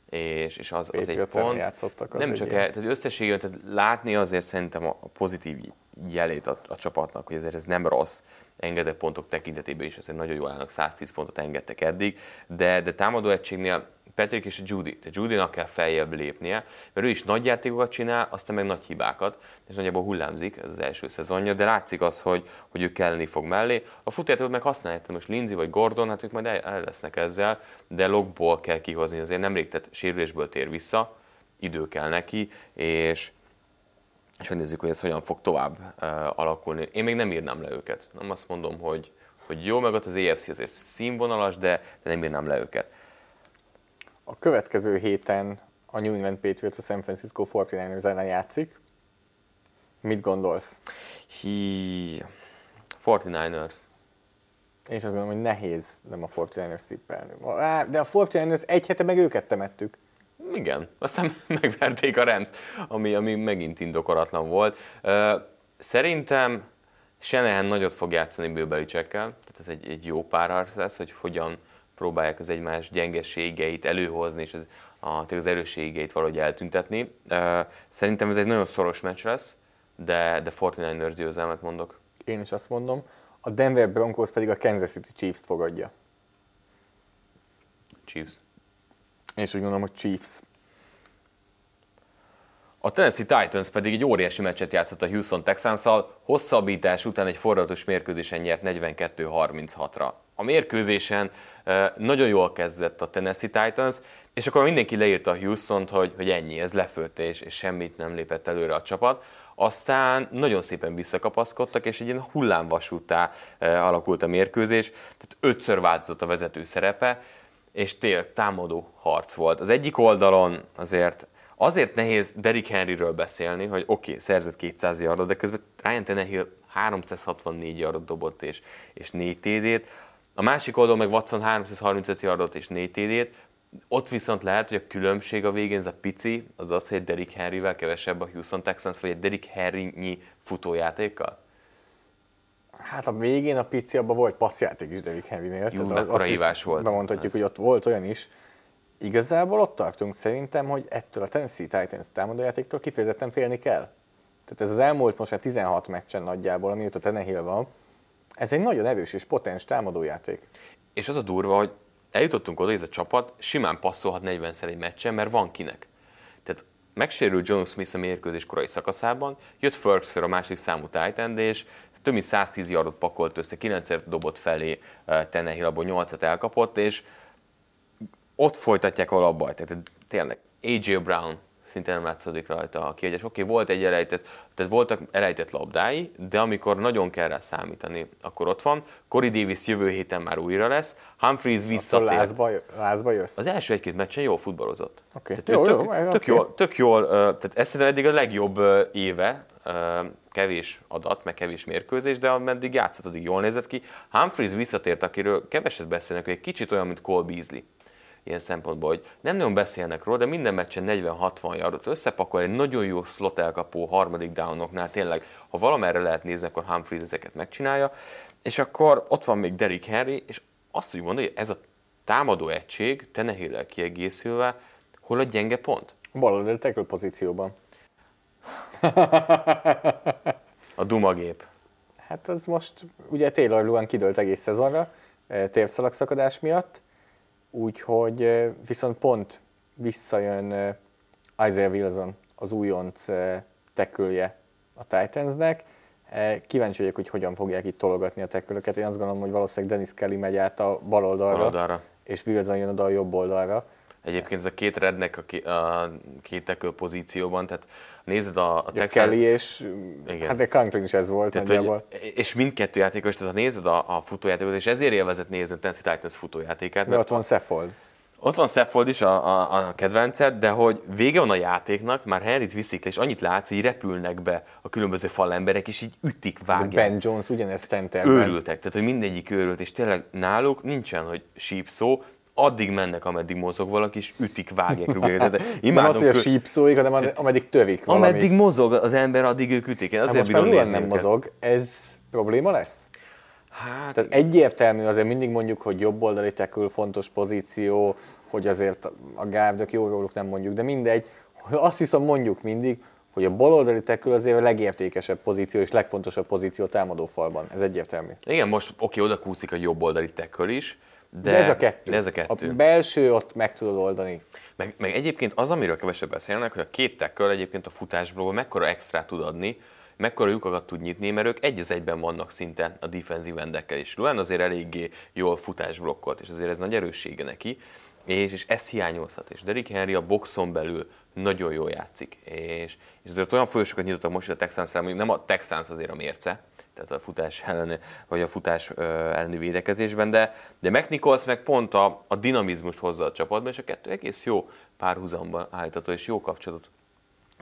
és, és az, az egy pont. Az nem csak el, tehát összességében, tehát látni azért szerintem a pozitív jelét a, a csapatnak, hogy azért ez nem rossz, engedett pontok tekintetében is azért nagyon jól állnak, 110 pontot engedtek eddig, de, de támadó egységnél Patrick és a Judy. Tehát Judy-nak kell feljebb lépnie, mert ő is nagy játékokat csinál, aztán meg nagy hibákat, és nagyjából hullámzik, ez az első szezonja, de látszik az, hogy, hogy ő kelleni fog mellé. A futjátékot meg használják, most Lindsay vagy Gordon, hát ők majd el, el lesznek ezzel, de logból kell kihozni, azért nemrég, tehát sérülésből tér vissza, idő kell neki, és, és megnézzük, hogy ez hogyan fog tovább alakulni. Én még nem írnám le őket. Nem azt mondom, hogy, hogy jó, meg ott az EFC azért színvonalas, de, de nem írnám le őket. A következő héten a New England Patriots a San Francisco 49ers ellen játszik. Mit gondolsz? Hi... 49ers. Én is azt gondolom, hogy nehéz nem a 49ers tippelni. De a 49ers egy hete meg őket temettük. Igen, aztán megverték a Rams, ami, ami megint indokolatlan volt. Szerintem Shanahan nagyot fog játszani Bill Belichickkel, tehát ez egy, egy jó párharc lesz, hogy hogyan próbálják az egymás gyengeségeit előhozni, és az, a, az erősségeit valahogy eltüntetni. Szerintem ez egy nagyon szoros meccs lesz, de, de 49ers győzelmet mondok. Én is azt mondom. A Denver Broncos pedig a Kansas City Chiefs-t fogadja. Chiefs. Én is úgy gondolom, hogy Chiefs. A Tennessee Titans pedig egy óriási meccset játszott a Houston texans hosszabbítás után egy forratos mérkőzésen nyert 42-36-ra. A mérkőzésen nagyon jól kezdett a Tennessee Titans, és akkor mindenki leírta a Houston-t, hogy, hogy ennyi, ez lefőtte, és, és semmit nem lépett előre a csapat. Aztán nagyon szépen visszakapaszkodtak, és egy ilyen hullámvasútá alakult a mérkőzés, tehát ötször változott a vezető szerepe, és tényleg támadó harc volt. Az egyik oldalon azért azért nehéz Derrick Henryről beszélni, hogy oké, okay, szerzett 200 yardot, de közben Ryan Tannehill 364 yardot dobott és, és 4 TD-t. A másik oldalon meg Watson 335 yardot és 4 TD-t. Ott viszont lehet, hogy a különbség a végén, ez a pici, az az, hogy egy Derrick Henryvel kevesebb a Houston Texans, vagy egy Derrick Henry-nyi futójátékkal. Hát a végén a pici, abban volt passzjáték is Derrick Henrynél. Jó, tehát is hívás volt. Bemondhatjuk, Ez. hogy ott volt olyan is. Igazából ott tartunk szerintem, hogy ettől a Tennessee Titans támadójátéktól kifejezetten félni kell. Tehát ez az elmúlt most már 16 meccsen nagyjából, amióta Tenehill van, ez egy nagyon erős és potens támadójáték. És az a durva, hogy eljutottunk oda, hogy ez a csapat simán passzolhat 40-szer egy meccsen, mert van kinek. Tehát megsérült John Smith a mérkőzés korai szakaszában, jött Ferguson a másik számú tight end, és több mint 110 yardot pakolt össze, 9 dobott felé Tenehill, abból 8-at elkapott, és ott folytatják ahol abba. Tehát tényleg AJ Brown szinte nem látszódik rajta a kiegyes. Oké, okay, volt egy elejtett, tehát voltak elejtett labdái, de amikor nagyon kell rá számítani, akkor ott van. Corey Davis jövő héten már újra lesz, Humphreys visszatér. lázba, lázba jössz. Az első egy-két meccsen jól futballozott. Oké. Tehát Jó, tök, jó, tök, oké. jól, tök jól, tehát ez szerintem eddig a legjobb éve, kevés adat, meg kevés mérkőzés, de ameddig játszott, addig jól nézett ki. Humphreys visszatért, akiről keveset beszélnek, hogy egy kicsit olyan, mint Cole Beasley ilyen szempontból, hogy nem nagyon beszélnek róla, de minden meccsen 40-60 yardot összepakol, egy nagyon jó slot elkapó harmadik downoknál tényleg, ha valamerre lehet nézni, akkor Humphreys ezeket megcsinálja, és akkor ott van még Derrick Henry, és azt úgy mondani, hogy ez a támadó egység, Tenehill kiegészülve, hol a gyenge pont? Baloldali tackle pozícióban. A dumagép. Hát az most, ugye Taylor Luan kidőlt egész szezonra, eh, térszalagszakadás miatt, úgyhogy viszont pont visszajön Isaiah Wilson, az újonc tekülje a Titansnek. Kíváncsi vagyok, hogy hogyan fogják itt tologatni a tekülöket. Én azt gondolom, hogy valószínűleg Dennis Kelly megy át a bal oldalra, Bal oldalra. és Wilson jön oda a jobb oldalra. Egyébként ez a két rednek a, ké- a két tekő pozícióban, tehát nézed a, a Texan, Kelly és, Igen. hát de Conklin is ez volt Tehát, nagyjából. hogy, és mindkettő játékos, tehát ha nézed a, a futójátékot, és ezért élvezett nézni a Tennessee Titans futójátékát, De mert ott van Seffold. ott van Seffold is a, a, a kedvenced, de hogy vége van a játéknak, már Henryt viszik le, és annyit látsz, hogy repülnek be a különböző falemberek, és így ütik, De vágják. Ben Jones ugyanezt centerben. őrültek, tehát hogy mindegyik őrült, és tényleg náluk nincsen, hogy sípszó, addig mennek, ameddig mozog valaki, és ütik, vágják, rúgják. Tehát Nem az, hogy a síp szóig, hanem az, ameddig tövik valami. ameddig mozog az ember, addig ők ütik. Én Hát azért bírom nézni nem mozog, ez probléma lesz? Hát, Tehát egyértelmű azért mindig mondjuk, hogy jobb oldali tekül fontos pozíció, hogy azért a gárdok jó róluk nem mondjuk, de mindegy. Azt hiszem mondjuk mindig, hogy a baloldali tekül azért a legértékesebb pozíció és legfontosabb pozíció támadófalban. Ez egyértelmű. igen, most oké, oda kúszik a jobb oldali tackle is, de, De, ez a kettő. De ez a kettő. A belső ott meg tudod oldani. Meg, meg egyébként az, amiről kevesebb beszélnek, hogy a két tackle egyébként a futásból mekkora extra tud adni, mekkora lyukakat tud nyitni, mert ők egy az egyben vannak szinte a defensív endekkel is. Luan azért eléggé jól futásblokkolt, és azért ez nagy erőssége neki, és, és ez hiányozhat. És Derrick Henry a boxon belül nagyon jól játszik. És, és azért olyan folyosókat nyitottak most a texans mondjuk nem a Texans azért a mérce, tehát a futás ellen, vagy a futás elleni védekezésben, de, de McNichols meg pont a, a dinamizmust hozza a csapatba, és a kettő egész jó párhuzamban állítható, és jó kapcsolatot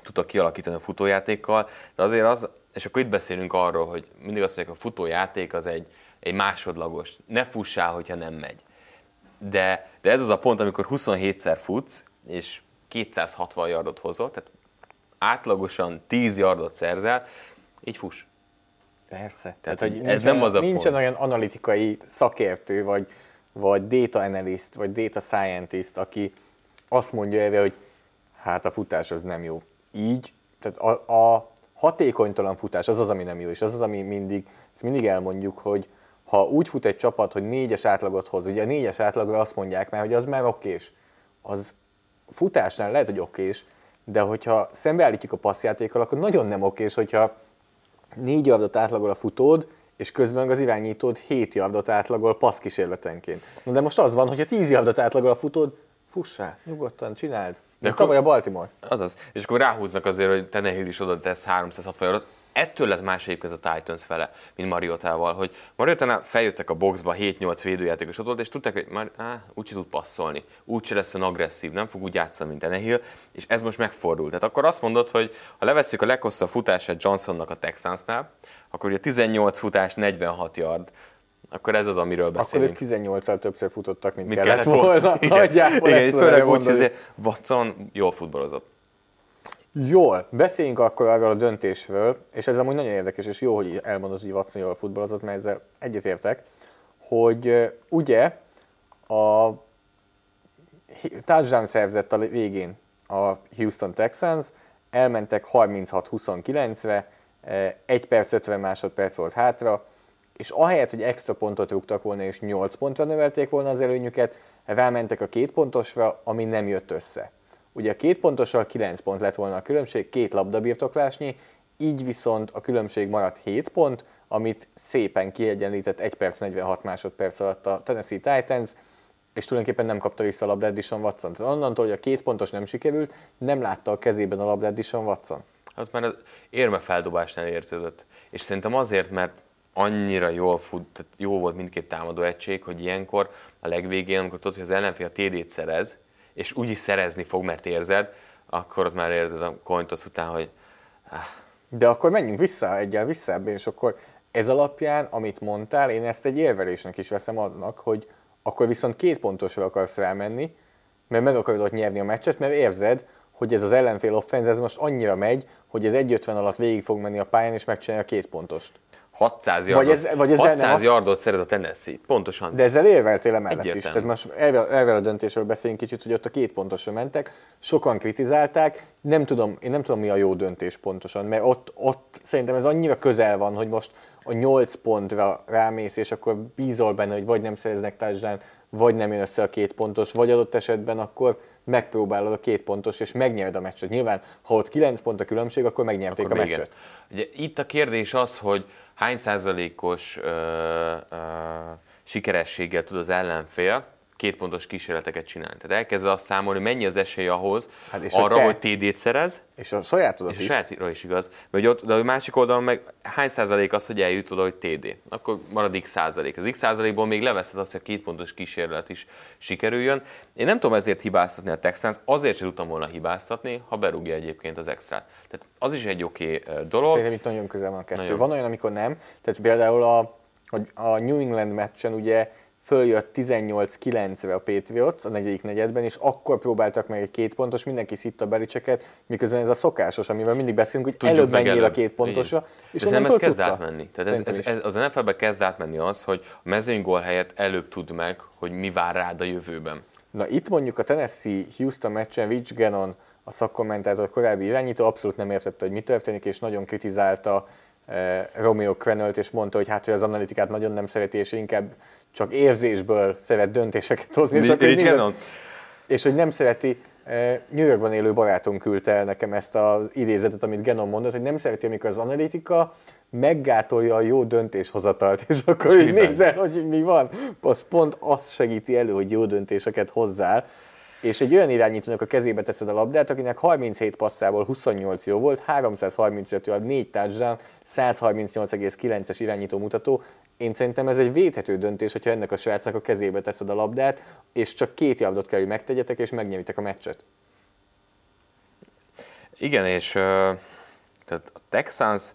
tudtak kialakítani a futójátékkal, de azért az, és akkor itt beszélünk arról, hogy mindig azt mondják, a futójáték az egy, egy másodlagos, ne fussál, hogyha nem megy. De, de ez az a pont, amikor 27-szer futsz, és 260 yardot hozol, tehát átlagosan 10 yardot szerzel, így fuss. Persze. Tehát, hogy hogy ez nincsen, nem az a Nincsen pont. olyan analitikai szakértő, vagy, vagy data analyst, vagy data scientist, aki azt mondja erre, hogy hát a futás az nem jó. Így, tehát a, a hatékonytalan futás az az, ami nem jó, és az az, ami mindig, ezt mindig elmondjuk, hogy ha úgy fut egy csapat, hogy négyes átlagot hoz, ugye a négyes átlagra azt mondják már, hogy az már okés, az futásnál lehet, hogy okés, de hogyha szembeállítjuk a passzjátékkal, akkor nagyon nem okés, hogyha négy yardot átlagol a futód, és közben az irányítód 7 yardot átlagol passz kísérletenként. Na de most az van, hogyha 10 yardot átlagol a futód, fussál, nyugodtan, csináld. De akkor- tavaly a Baltimore. Azaz. És akkor ráhúznak azért, hogy Tenehill is oda tesz 360 yardot. Ettől lett más egyébként ez a Titans vele, mint Mariotával, hogy Mariotánál feljöttek a boxba 7-8 védőjátékos ott volt, és tudták, hogy már á, úgyse tud passzolni, úgyse lesz olyan agresszív, nem fog úgy játszani, mint Tenehill, és ez most megfordult. Tehát akkor azt mondod, hogy ha levesszük a leghosszabb futását Johnsonnak a Texansnál, akkor ugye 18 futás, 46 yard, akkor ez az, amiről Akkor beszélünk. ők 18-al többször futottak, mint, Mit kellett, volna. Igen, Nagyjából Igen főleg úgy, hogy Watson jól futballozott. Jól, beszéljünk akkor arról a döntésről, és ez amúgy nagyon érdekes, és jó, hogy elmondod, hogy Watson jól futballozott, mert ezzel egyetértek, hogy ugye a touchdown szerzett a végén a Houston Texans, elmentek 36-29-re, 1 perc 50 másodperc volt hátra, és ahelyett, hogy extra pontot rúgtak volna és 8 pontra növelték volna az előnyüket, rámentek a két pontosra, ami nem jött össze. Ugye a két pontossal 9 pont lett volna a különbség, két labdabirtoklásnyi, így viszont a különbség maradt 7 pont, amit szépen kiegyenlített 1 perc 46 másodperc alatt a Tennessee Titans, és tulajdonképpen nem kapta vissza a labdát Dishon Watson. Tehát onnantól, hogy a két pontos nem sikerült, nem látta a kezében a labdát Dishon Watson. Hát már az érme feldobásnál érződött. És szerintem azért, mert annyira jól fut, tehát jó volt mindkét támadó egység, hogy ilyenkor a legvégén, amikor tudod, hogy az ellenfél a TD-t szerez, és úgy is szerezni fog, mert érzed, akkor ott már érzed a cointos után, hogy De akkor menjünk vissza, egyel vissza ebbe, és akkor ez alapján, amit mondtál, én ezt egy érvelésnek is veszem annak, hogy akkor viszont két pontosra akarsz rámenni, mert meg akarod ott nyerni a meccset, mert érzed, hogy ez az ellenfél offense, ez most annyira megy, hogy ez 1.50 alatt végig fog menni a pályán, és megcsinálja a két pontost. 600 yardot, ez- vagy nem 600 azt- yardot szerez a Tennessee. Pontosan. De ezzel érveltél emellett is. Egyértelmű. Tehát most erről a döntésről beszéljünk kicsit, hogy ott a két pontosra mentek, sokan kritizálták, nem tudom, én nem tudom mi a jó döntés pontosan, mert ott, ott szerintem ez annyira közel van, hogy most a 8 pontra rámész, és akkor bízol benne, hogy vagy nem szereznek touchdown, vagy nem jön össze a két pontos, vagy adott esetben akkor megpróbálod a két pontos, és megnyered a meccset. Nyilván, ha ott 9 pont a különbség, akkor megnyerték Akkor a meccset. Ugye itt a kérdés az, hogy hány százalékos ö, ö, sikerességgel tud az ellenfél két pontos kísérleteket csinálni. Tehát elkezded azt számolni, mennyi az esély ahhoz Hát és hogy arra, te- hogy TD-t szerez, És a sajátodat és a is. sajátra is igaz. Mert hogy ott, de a másik oldalon meg hány százalék az, hogy eljut oda, hogy TD? Akkor marad x százalék. Az x százalékból még leveszed azt, hogy a két pontos kísérlet is sikerüljön. Én nem tudom ezért hibáztatni a Texans, azért sem tudtam volna hibáztatni, ha berúgja egyébként az extrát. Tehát az is egy oké okay dolog. Szerintem itt nagyon közel van a kettő. Nagyon. Van olyan, amikor nem. Tehát például a, hogy a New England meccsen ugye följött 18-9-re a Patriots a negyedik negyedben, és akkor próbáltak meg egy két pontos, mindenki szitta a belicseket, miközben ez a szokásos, amivel mindig beszélünk, hogy Tudjuk előbb menjél a két pontosra, Igen. és De nem ez kezd tudta. átmenni. Tehát ez, ez, ez, az NFL-be kezd átmenni az, hogy a mezőnygól helyett előbb tud meg, hogy mi vár rád a jövőben. Na itt mondjuk a Tennessee-Houston meccsen Rich Gannon, a szakkommentátor korábbi irányító abszolút nem értette, hogy mi történik, és nagyon kritizálta eh, Romeo Crennelt, és mondta, hogy hát hogy az analitikát nagyon nem szereti, és inkább csak érzésből szeret döntéseket hozni. és, akkor Gannon? és hogy nem szereti, eh, New Yorkban élő barátom küldte el nekem ezt az idézetet, amit Genon mondott, hogy nem szereti, amikor az analitika meggátolja a jó döntéshozatalt, és akkor És így nézel, hogy mi van. Az pont azt segíti elő, hogy jó döntéseket hozzál, és egy olyan irányítónak a kezébe teszed a labdát, akinek 37 passzából 28 jó volt, 335 yard, 4 touchdown, 138,9-es irányító mutató. Én szerintem ez egy védhető döntés, hogyha ennek a srácnak a kezébe teszed a labdát, és csak két yardot kell, hogy megtegyetek, és megnyeritek a meccset. Igen, és uh, tehát a Texans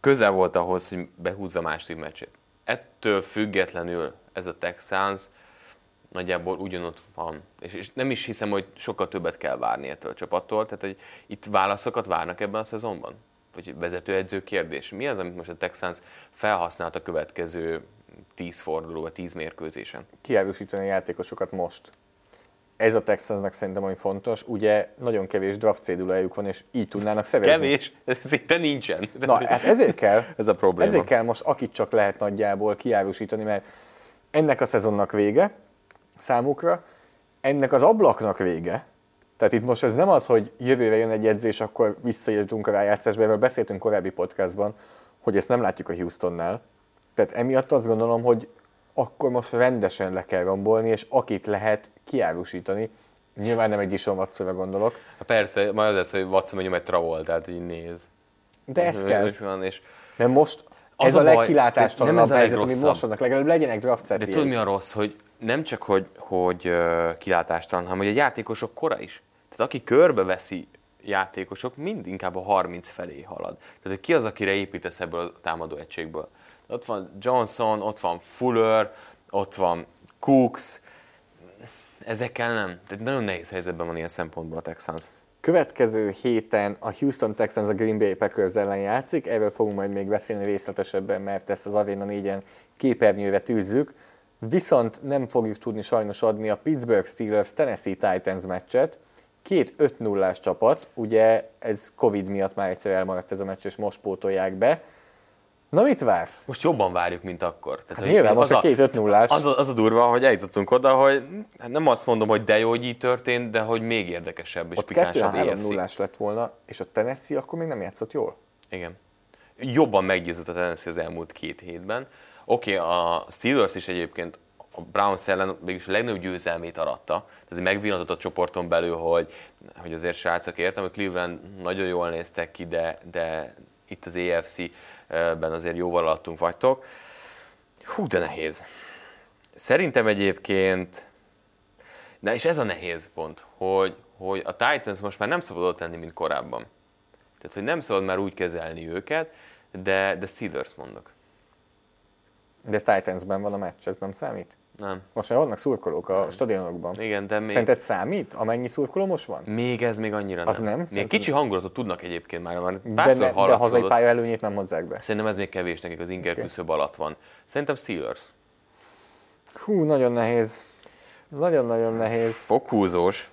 közel volt ahhoz, hogy behúzza a második meccsét. Ettől függetlenül ez a Texans nagyjából ugyanott van. És, és nem is hiszem, hogy sokkal többet kell várni ettől a csapattól. Tehát, hogy itt válaszokat várnak ebben a szezonban? Vagy vezetőedző kérdés. Mi az, amit most a Texans felhasznált a következő 10 forduló, vagy 10 mérkőzésen? Kiárusítani a játékosokat most. Ez a Texansnak szerintem ami fontos. Ugye nagyon kevés draft cédulájuk van, és így tudnának szerezni. Kevés? Ez szinte nincsen. Na, hát ezért kell, Ez a probléma. ezért kell most akit csak lehet nagyjából kiárusítani, mert ennek a szezonnak vége számukra, ennek az ablaknak vége, tehát itt most ez nem az, hogy jövőre jön egy edzés, akkor visszajöttünk a rájátszásba, erről beszéltünk korábbi podcastban, hogy ezt nem látjuk a Houstonnál. Tehát emiatt azt gondolom, hogy akkor most rendesen le kell rombolni, és akit lehet kiárusítani. Nyilván nem egy Dishon Watsonra gondolok, Hát persze, majd az lesz, hogy Watson mondjuk egy Travoltát így néz. de ez kell. Van, és Mert most Az ez a a, baj, legkilátástalanabb nem ez a helyzet, ami most vannak. Legalább legyenek draft De tudod mi a rossz, hogy nem csak, hogy, hogy kilátástalan, hanem hogy a játékosok kora is. Tehát aki körbeveszi játékosok, mind inkább a 30 felé halad. Tehát hogy ki az, akire építesz ebből a támadó egységből. Ott van Johnson, ott van Fuller, ott van Cooks, ezekkel nem. Tehát nagyon nehéz helyzetben van ilyen szempontból a Texans. Következő héten a Houston Texans a Green Bay Packers ellen játszik, erről fogunk majd még beszélni részletesebben, mert ezt az Arena 4-en képernyőre tűzzük. Viszont nem fogjuk tudni sajnos adni a Pittsburgh Steelers Tennessee Titans meccset. Két 5 0 csapat, ugye ez Covid miatt már egyszer elmaradt ez a meccs, és most pótolják be. Na mit vársz? Most jobban várjuk, mint akkor. Tehát, hogy Nyilván most az a két 5 0 Az a, az a durva, hogy eljutottunk oda, hogy hát nem azt mondom, hogy de jó, hogy így történt, de hogy még érdekesebb és Ott pikánsabb 2-3 EFC. 0 lett volna, és a Tennessee akkor még nem játszott jól. Igen. Jobban meggyőzött a Tennessee az elmúlt két hétben. Oké, okay, a Steelers is egyébként a Browns ellen mégis a legnagyobb győzelmét aratta. Ez megvillantott a csoporton belül, hogy, hogy azért srácok értem, hogy Cleveland nagyon jól néztek ki, de, de itt az AFC-ben azért jóval alattunk vagytok. Hú, de nehéz. Szerintem egyébként, de és ez a nehéz pont, hogy, hogy a Titans most már nem szabad tenni, mint korábban. Tehát, hogy nem szabad már úgy kezelni őket, de, de Steelers mondok. De Titansben van a meccs, ez nem számít? Nem. Most már vannak szurkolók a stadionokban. Igen, de még, Szerinted számít, amennyi szurkoló most van? még ez még annyira Az nem. nem? Még Szerintem- kicsi hangulatot tudnak egyébként már, már De, ne, de a hazai pálya előnyét nem hozzák be. Szerintem ez még kevés nekik, az inger Oké. küszöb alatt van. Szerintem Steelers. Hú, nagyon nehéz. Nagyon-nagyon nehéz. Fokhúzós.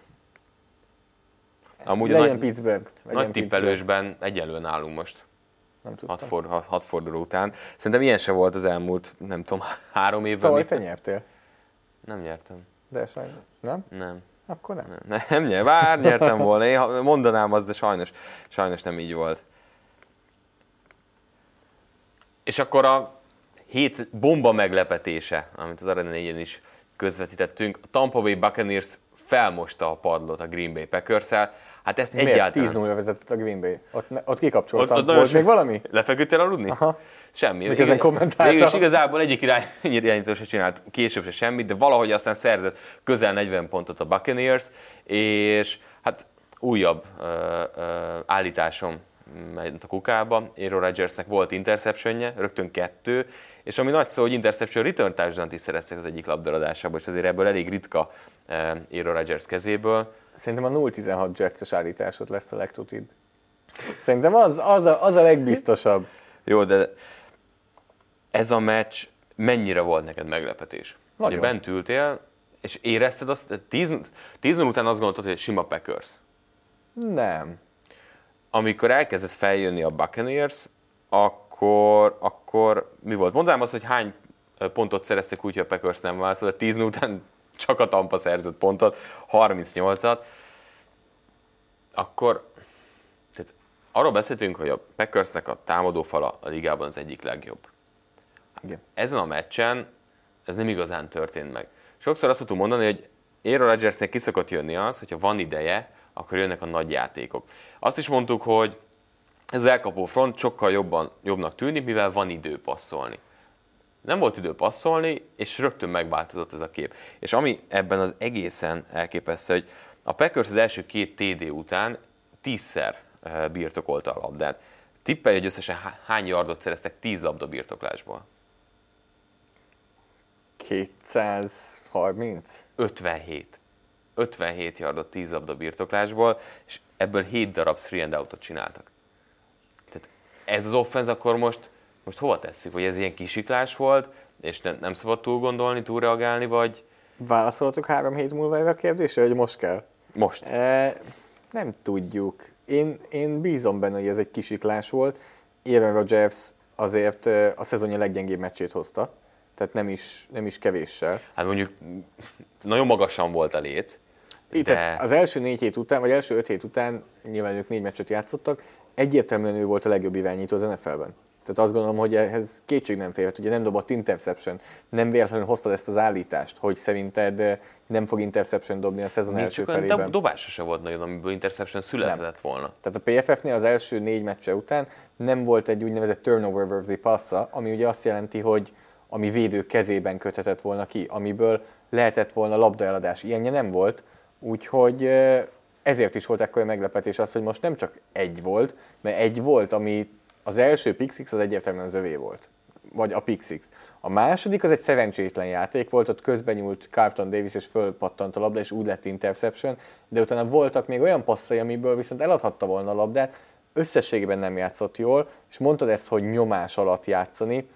Amúgy legyen nagy, Pittsburgh. Legyen nagy tippelősben egyelő nálunk most. Nem Hat, tudtam. for, hat, hat forduló után. Szerintem ilyen se volt az elmúlt, nem tudom, három évben. Tavaly te nyertél. Nem nyertem. De sajnos. Nem? Nem. Akkor nem. Nem, nem nyer, bár nyertem volna, én mondanám azt, de sajnos, sajnos nem így volt. És akkor a hét bomba meglepetése, amit az Arena 4 is közvetítettünk, a Tampa Bay Buccaneers felmosta a padlót a Green Bay packers Hát ezt Miért egyáltalán... 10-0 vezetett a Green Bay? Ott, ott kikapcsoltam. Ott- ott Volt még valami? Lefeküdtél aludni? Aha. Semmi. Miközben Igen, kommentálta. Végül is igazából egyik irány, irányító se csinált később se semmit, de valahogy aztán szerzett közel 40 pontot a Buccaneers, és hát újabb uh, uh, állításom ment a kukába. Aaron Rodgersnek volt interceptionje, rögtön kettő, és ami nagy szó, hogy interception return touchdown is szereztek az egyik labdaradásában, és azért ebből elég ritka Aaron Rodgers kezéből. Szerintem a 0-16 Jetses állításod lesz a legtutibb. Szerintem az, az, a, az a legbiztosabb. Jó, de ez a meccs mennyire volt neked meglepetés? Nagyon. Hogy bent ültél, és érezted azt, 10 10 után azt gondoltad, hogy sima Packers. Nem. Amikor elkezdett feljönni a Buccaneers, akkor, akkor mi volt? Mondanám azt, hogy hány pontot szereztek úgy, hogy a Packers nem válaszolt, de 10 után csak a Tampa szerzett pontot, 38-at. Akkor tehát arról beszéltünk, hogy a Packersnek a támadó fala a ligában az egyik legjobb. Igen. Ezen a meccsen ez nem igazán történt meg. Sokszor azt szoktuk mondani, hogy Aaron Rodgersnek ki szokott jönni az, hogyha van ideje, akkor jönnek a nagy játékok. Azt is mondtuk, hogy ez az elkapó front sokkal jobban, jobbnak tűnik, mivel van idő passzolni. Nem volt idő passzolni, és rögtön megváltozott ez a kép. És ami ebben az egészen elképesztő, hogy a Packers az első két TD után tízszer birtokolta a labdát. Tippelj, hogy összesen hány yardot szereztek 10 labda birtoklásból? 230? 57. 57 yardot 10 labda birtoklásból, és ebből 7 darab 3 and out csináltak. Tehát ez az offenz akkor most, most hova tesszük? Hogy ez ilyen kisiklás volt, és ne, nem szabad túl gondolni, túl reagálni, vagy... Válaszoltok három hét múlva erre a kérdésre, hogy most kell? Most. E, nem tudjuk. Én, én bízom benne, hogy ez egy kisiklás volt. Aaron Rodgers azért a szezonja leggyengébb meccsét hozta, tehát nem is, nem is kevéssel. Hát mondjuk nagyon magasan volt a léc. Itt, de... az első négy hét után, vagy első öt hét után, nyilván ők négy meccset játszottak, egyértelműen ő volt a legjobb irányító az NFL-ben. Tehát azt gondolom, hogy ehhez kétség nem férhet. Ugye nem dobott interception, nem véletlenül hoztad ezt az állítást, hogy szerinted eh, nem fog interception dobni a szezon Nincs első felében. De dobása se volt nagyon, amiből interception született volna. Tehát a PFF-nél az első négy meccse után nem volt egy úgynevezett turnover worthy passza, ami ugye azt jelenti, hogy ami védő kezében köthetett volna ki, amiből lehetett volna labdaeladás. Ilyenje nem volt, úgyhogy eh, ezért is volt ekkor meglepetés az, hogy most nem csak egy volt, mert egy volt, ami az első Pixix az egyértelműen az övé volt, vagy a Pixix. A második az egy szerencsétlen játék volt, ott közben nyúlt Carlton Davis és fölpattant a labda, és úgy lett interception, de utána voltak még olyan passzai, amiből viszont eladhatta volna a labdát, összességében nem játszott jól, és mondtad ezt, hogy nyomás alatt játszani,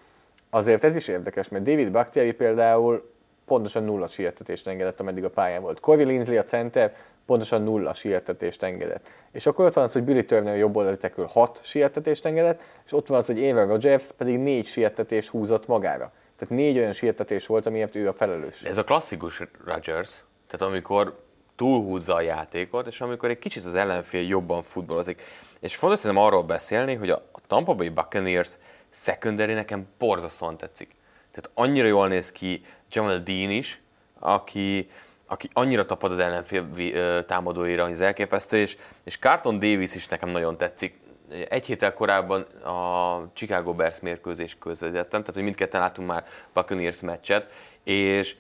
azért ez is érdekes, mert David Bakhtiari például pontosan nulla sietetést engedett, ameddig a pályán volt. Corey Linsley a center pontosan nulla sietetést engedett. És akkor ott van az, hogy Billy Turner jobb oldali tekül 6 sietetést engedett, és ott van az, hogy Aaron Rodgers pedig 4 sietetést húzott magára. Tehát négy olyan sietetés volt, amiért ő a felelős. Ez a klasszikus Rodgers, tehát amikor túlhúzza a játékot, és amikor egy kicsit az ellenfél jobban futballozik. És fontos szerintem arról beszélni, hogy a Tampa Bay Buccaneers secondary nekem borzasztóan tetszik. Tehát annyira jól néz ki Jamal Dean is, aki aki annyira tapad az ellenfél támadóira, hogy ez elképesztő, és, és Carton Davis is nekem nagyon tetszik. Egy héttel korábban a Chicago Bears mérkőzés közvetítettem, tehát hogy mindketten láttunk már Buccaneers meccset, és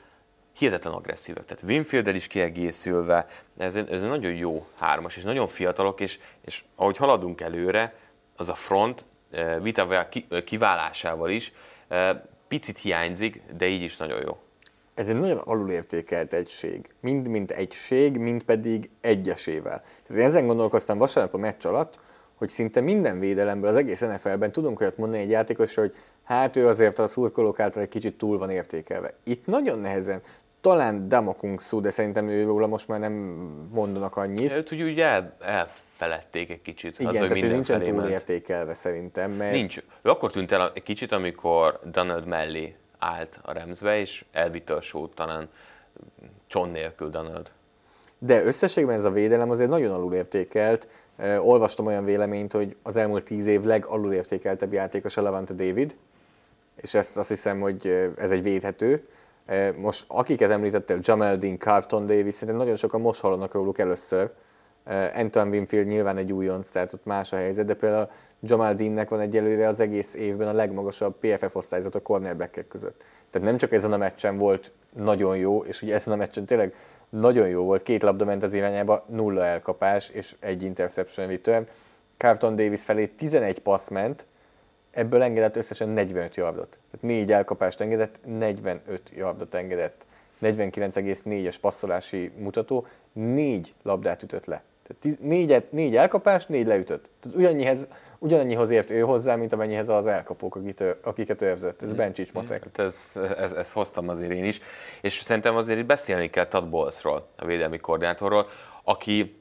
hihetetlen agresszívek. Tehát winfield is kiegészülve, ez ez egy nagyon jó hármas, és nagyon fiatalok, és, és ahogy haladunk előre, az a front Vita kiválásával is picit hiányzik, de így is nagyon jó ez egy nagyon alulértékelt egység. Mind, mint egység, mind pedig egyesével. Tehát én ezen gondolkoztam vasárnap a meccs alatt, hogy szinte minden védelemből az egész NFL-ben tudunk olyat mondani egy játékosra, hogy hát ő azért a szurkolók által egy kicsit túl van értékelve. Itt nagyon nehezen, talán Damakung szó, de szerintem ő róla most már nem mondanak annyit. Őt úgy, úgy el, elfeledték egy kicsit. Igen, az, tehát ő nincsen túl értékelve szerintem. Mert... Nincs. Ő akkor tűnt el egy kicsit, amikor Donald mellé állt a Remzbe, és elvitte a sót talán cson nélkül Donald. De összességben ez a védelem azért nagyon alulértékelt. Olvastam olyan véleményt, hogy az elmúlt tíz év legalulértékeltebb játékos a Levante David, és ezt azt hiszem, hogy ez egy védhető. Most akiket említettél, Jamel Dean, Carlton Davis, szerintem nagyon sokan most hallanak róluk először. Anton Winfield nyilván egy újonc, tehát ott más a helyzet, de például Jamal Deannek van egyelőre az egész évben a legmagasabb PFF osztályzat a cornerbackek között. Tehát nem csak ezen a meccsen volt nagyon jó, és ugye ezen a meccsen tényleg nagyon jó volt, két labda ment az irányába, nulla elkapás és egy interception return. Carlton Davis felé 11 passz ment, ebből engedett összesen 45 yardot. Tehát négy elkapást engedett, 45 yardot engedett. 49,4-es passzolási mutató, négy labdát ütött le. Tehát négyet, négy elkapás, négy leütött. Tehát ugyannyihez, ugyanannyihoz ért ő hozzá, mint amennyihez az elkapók, akit ő, akiket ő Ez mm. Bencsics matek. Hát ez, ez, ez, hoztam azért én is. És szerintem azért itt beszélni kell Todd Bowlesról, a védelmi koordinátorról, aki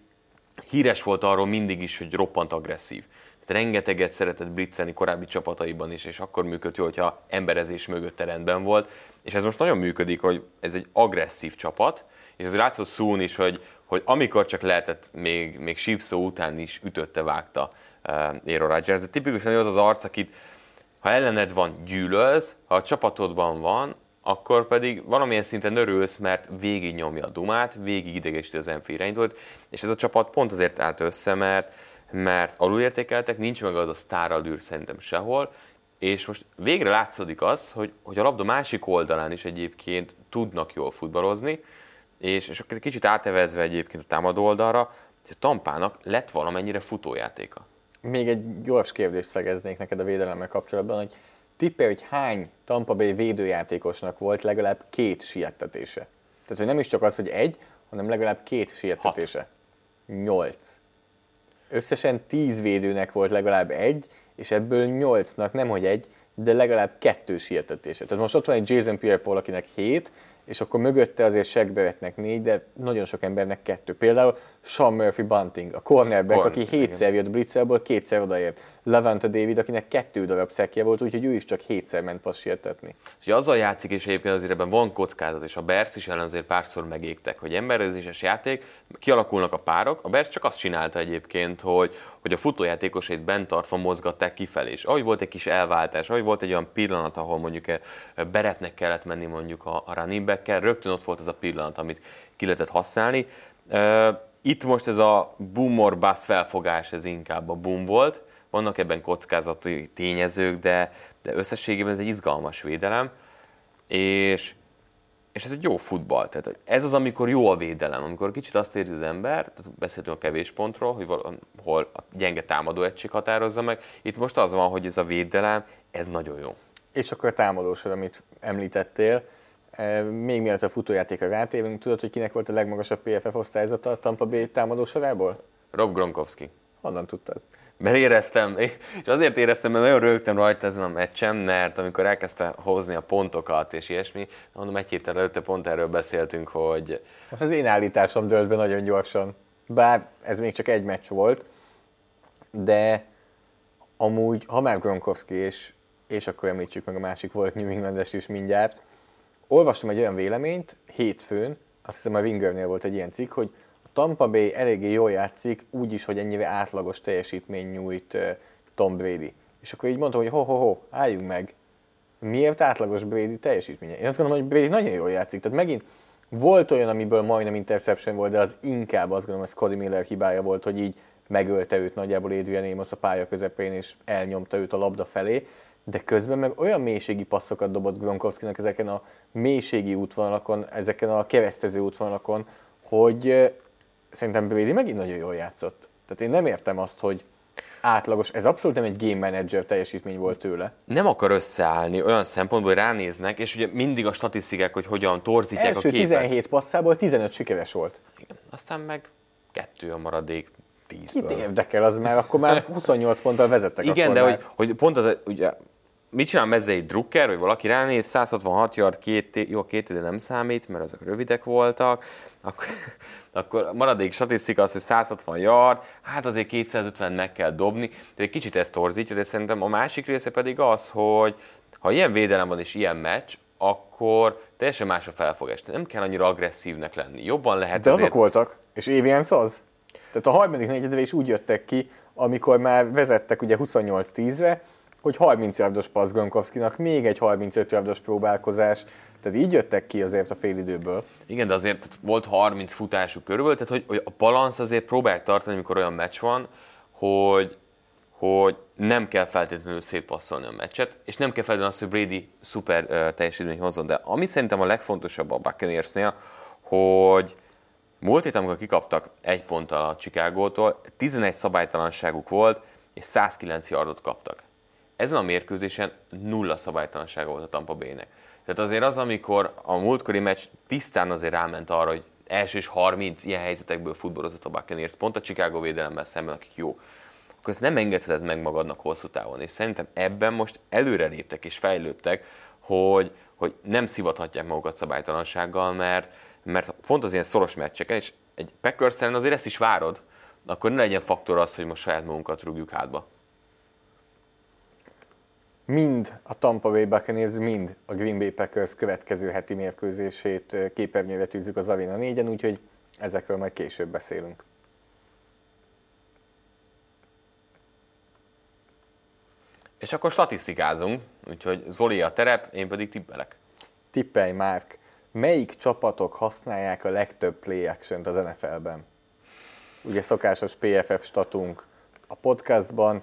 híres volt arról mindig is, hogy roppant agresszív. Tehát rengeteget szeretett blitzelni korábbi csapataiban is, és akkor működött jó, hogyha emberezés mögött rendben volt. És ez most nagyon működik, hogy ez egy agresszív csapat, és az látszott szún is, hogy, hogy amikor csak lehetett, még, még sípszó után is ütötte, vágta uh, Aaron Rodgers. De tipikusan az az arc, akit ha ellened van, gyűlölsz, ha a csapatodban van, akkor pedig valamilyen szinten örülsz, mert végig nyomja a dumát, végig idegesíti az NFL irányítót, és ez a csapat pont azért állt össze, mert, mert alulértékeltek, nincs meg az a sztáralűr szerintem sehol, és most végre látszódik az, hogy, hogy a labda másik oldalán is egyébként tudnak jól futballozni, és, és kicsit átevezve egyébként a támadó oldalra, hogy a Tampának lett valamennyire futójátéka. Még egy gyors kérdést szegeznék neked a védelemmel kapcsolatban, hogy tippelj, hogy hány Tampa Bay védőjátékosnak volt legalább két siettetése. Tehát, hogy nem is csak az, hogy egy, hanem legalább két siettetése. Nyolc. Összesen tíz védőnek volt legalább egy, és ebből nyolcnak nem hogy egy, de legalább kettő sietetése. Tehát most ott van egy Jason Pierre-Paul, akinek hét, és akkor mögötte azért segbevetnek négy, de nagyon sok embernek kettő. Például Sean Murphy Bunting, a cornerback, Corn, aki hétszer jött blitzelből, kétszer odaért. Levante David, akinek kettő darab szekje volt, úgyhogy ő is csak hétszer ment passz sietetni. Úgyhogy azzal játszik, és egyébként azért ebben van kockázat, és a Bears is ellen azért párszor megégtek, hogy emberezéses játék, kialakulnak a párok. A Bears csak azt csinálta egyébként, hogy, hogy a futójátékosait bent tartva mozgatták kifelé. És ahogy volt egy kis elváltás, ahogy volt egy olyan pillanat, ahol mondjuk eh, Beretnek kellett menni mondjuk a, a running back rögtön ott volt ez a pillanat, amit ki lehetett használni. Eh, itt most ez a boom or bust felfogás, ez inkább a boom volt. Vannak ebben kockázati tényezők, de, de összességében ez egy izgalmas védelem, és, és ez egy jó futball. Tehát ez az, amikor jó a védelem, amikor kicsit azt érzi az ember, tehát beszéltünk a kevés pontról, hogy hol a gyenge támadó egység határozza meg. Itt most az van, hogy ez a védelem, ez nagyon jó. És akkor a támadósor, amit említettél, e, még mielőtt a futójátékra rátérünk, tudod, hogy kinek volt a legmagasabb PFF osztályzata a Tampa Bay támadósorából? Rob Gronkowski. Honnan tudtad? Mert éreztem, és azért éreztem, mert nagyon rögtem rajta ezen a meccsen, mert amikor elkezdte hozni a pontokat és ilyesmi, mondom, egy héttel előtte pont erről beszéltünk, hogy... Most az én állításom dölt be nagyon gyorsan, bár ez még csak egy meccs volt, de amúgy, ha már Gronkowski, és, és akkor említsük meg a másik volt New Englandes is mindjárt, olvastam egy olyan véleményt hétfőn, azt hiszem a Wingernél volt egy ilyen cikk, hogy Tampa Bay eléggé jól játszik, úgy is, hogy ennyire átlagos teljesítmény nyújt Tom Brady. És akkor így mondtam, hogy ho-ho-ho, álljunk meg. Miért átlagos Brady teljesítménye? Én azt gondolom, hogy Brady nagyon jól játszik. Tehát megint volt olyan, amiből majdnem interception volt, de az inkább azt gondolom, hogy Scotty Miller hibája volt, hogy így megölte őt nagyjából Adrian Amos a pálya közepén, és elnyomta őt a labda felé, de közben meg olyan mélységi passzokat dobott Gronkowskinak ezeken a mélységi útvonalakon, ezeken a keresztező útvonalakon, hogy szerintem Brady megint nagyon jól játszott. Tehát én nem értem azt, hogy átlagos, ez abszolút nem egy game manager teljesítmény volt tőle. Nem akar összeállni olyan szempontból, hogy ránéznek, és ugye mindig a statisztikák, hogy hogyan torzítják Első a képet. 17 passzából 15 sikeres volt. Igen. Aztán meg kettő a maradék 10 Kit érdekel az már, akkor már 28 ponttal vezettek. Igen, de már. hogy, hogy, pont az, ugye, mit csinál mezzei drukker, hogy valaki ránéz, 166 yard, két, jó, két ide nem számít, mert azok rövidek voltak, akkor, akkor maradék statisztika az, hogy 160 yard, hát azért 250 meg kell dobni, de egy kicsit ezt torzítja, de szerintem a másik része pedig az, hogy ha ilyen védelem van és ilyen meccs, akkor teljesen más a felfogás. Nem kell annyira agresszívnek lenni. Jobban lehet De azért... azok voltak, és Éviensz az. Tehát a harmadik negyedve is úgy jöttek ki, amikor már vezettek ugye 28-10-re, hogy 30 yardos passz Gronkowskinak, még egy 35 yardos próbálkozás, tehát így jöttek ki azért a félidőből. Igen, de azért volt 30 futásuk körülbelül, tehát hogy, hogy a balansz azért próbálják tartani, amikor olyan meccs van, hogy, hogy nem kell feltétlenül szétpasszolni a meccset, és nem kell feltétlenül azt, hogy Brady szuper uh, teljesítmény hozzon. De ami szerintem a legfontosabb a Buccaneersnél, hogy múlt héten, amikor kikaptak egy ponttal a Chicagótól, 11 szabálytalanságuk volt, és 109 yardot kaptak ezen a mérkőzésen nulla szabálytalansága volt a Tampa Bay-nek. Tehát azért az, amikor a múltkori meccs tisztán azért ráment arra, hogy első és 30 ilyen helyzetekből futballozott a Buccaneers, pont a Chicago védelemmel szemben, akik jó, akkor ezt nem engedheted meg magadnak hosszú távon. És szerintem ebben most előre léptek és fejlődtek, hogy, hogy nem szivathatják magukat szabálytalansággal, mert, mert pont az ilyen szoros meccseken, és egy Packers azért ezt is várod, akkor ne legyen faktor az, hogy most saját magunkat rúgjuk hátba mind a Tampa Bay Buccaneers, mind a Green Bay Packers következő heti mérkőzését képernyőre tűzzük az Arena 4-en, úgyhogy ezekről majd később beszélünk. És akkor statisztikázunk, úgyhogy Zoli a terep, én pedig tippelek. Tippelj, Márk. Melyik csapatok használják a legtöbb play action az NFL-ben? Ugye szokásos PFF statunk a podcastban,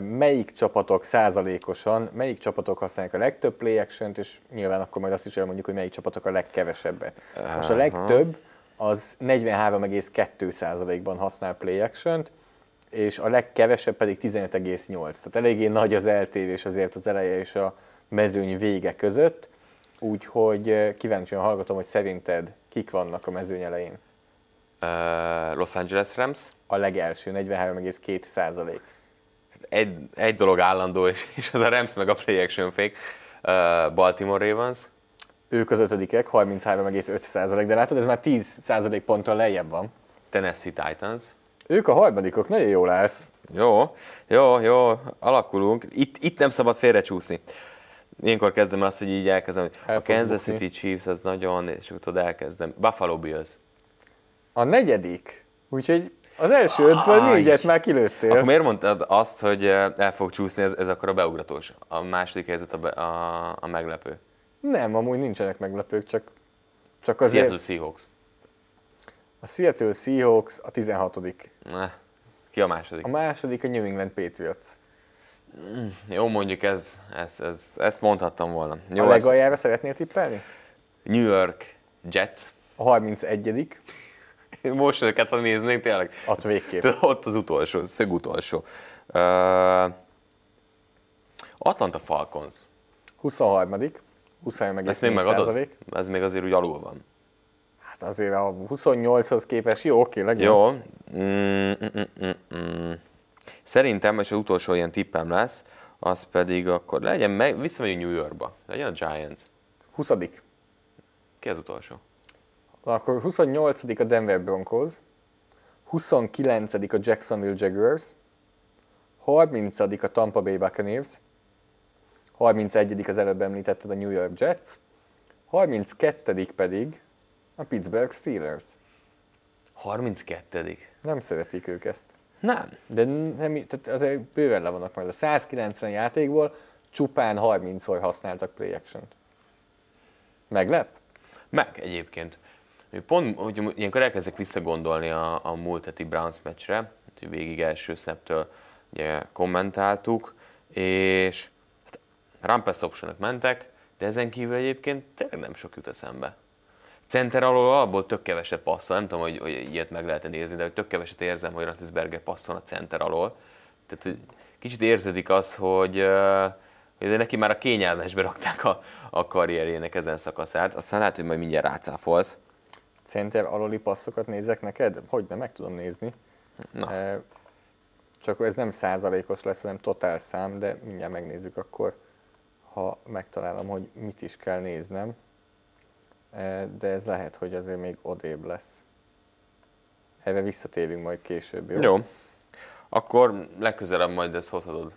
melyik csapatok százalékosan, melyik csapatok használják a legtöbb play action és nyilván akkor majd azt is elmondjuk, hogy melyik csapatok a legkevesebbet. Most a legtöbb az 43,2%-ban használ play action és a legkevesebb pedig 15,8. Tehát eléggé nagy az eltérés azért az eleje és a mezőny vége között, úgyhogy kíváncsian hallgatom, hogy szerinted kik vannak a mezőny elején. Uh, Los Angeles Rams. A legelső, 43,2 százalék. Egy, egy dolog állandó, és, és az a Rams meg a play action fake. Uh, Baltimore Ravens. Ők az ötödikek, 33,5 százalék, de látod, ez már 10 százalék ponttal lejjebb van. Tennessee Titans. Ők a harmadikok, nagyon jól állsz. Jó, jó, jó, alakulunk. Itt, itt nem szabad félrecsúszni. Ilyenkor kezdem azt, hogy így elkezdem, hogy El a Kansas bukni. City Chiefs az nagyon, és akkor tudod, elkezdem. Buffalo Bills. A negyedik, úgyhogy az első ötből Aj. négyet már kilőttél. Akkor miért mondtad azt, hogy eh, el fog csúszni, ez, ez akkor a beugratós? A második helyzet a, be, a, a meglepő. Nem, amúgy nincsenek meglepők, csak, csak azért... Seattle Seahawks. A Seattle Seahawks a 16 Ne. Ki a második? A második a New England Patriots. Jó, mondjuk ez, ez, ez, ezt mondhattam volna. Jó, a ez legaljára szeretnél tippelni? New York Jets. A 31 Most őket, ha néznénk, tényleg. Ott végképp. Tudod, Ott az utolsó, szög utolsó. Uh, Atlanta Falcons. 23 23 Ezt még megadod? Ez még azért úgy alul van. Hát azért a 28-hoz képest jó, oké, legyen. Jó. Mm, mm, mm, mm, mm. Szerintem, és az utolsó ilyen tippem lesz, az pedig akkor legyen, meg, visszamegyünk New Yorkba. Legyen a Giants. 20 Ki az utolsó? Akkor 28 a Denver Broncos, 29 a Jacksonville Jaguars, 30 a Tampa Bay Buccaneers, 31 az előbb említetted a New York Jets, 32 pedig a Pittsburgh Steelers. 32 Nem szeretik ők ezt. Nem. De nem, tehát azért bőven le vannak majd. A 190 játékból csupán 30-szor használtak play action-t. Meglep? Meg egyébként. Pont, hogy ilyenkor elkezdek visszagondolni a, a múlt heti Browns meccsre, hát, végig első szeptől ugye, kommentáltuk, és hát, run pass optionok mentek, de ezen kívül egyébként tényleg nem sok jut eszembe. Center alól abból tök keveset passzol, nem tudom, hogy, hogy ilyet meg lehet nézni, de hogy tök keveset érzem, hogy Ratisberger passzol a center alól. Tehát, hogy kicsit érződik az, hogy, hogy neki már a kényelmesbe rakták a, a karrierjének ezen szakaszát. Aztán lehet, hogy majd mindjárt rácáfolsz. Center aloli passzokat nézek neked? Hogy nem, meg tudom nézni. Na. Eh, Csak ez nem százalékos lesz, hanem totál szám, de mindjárt megnézzük akkor, ha megtalálom, hogy mit is kell néznem. Eh, De ez lehet, hogy azért még odébb lesz. Erre visszatérünk majd később, jó? Jó. Akkor legközelebb majd ezt hozhatod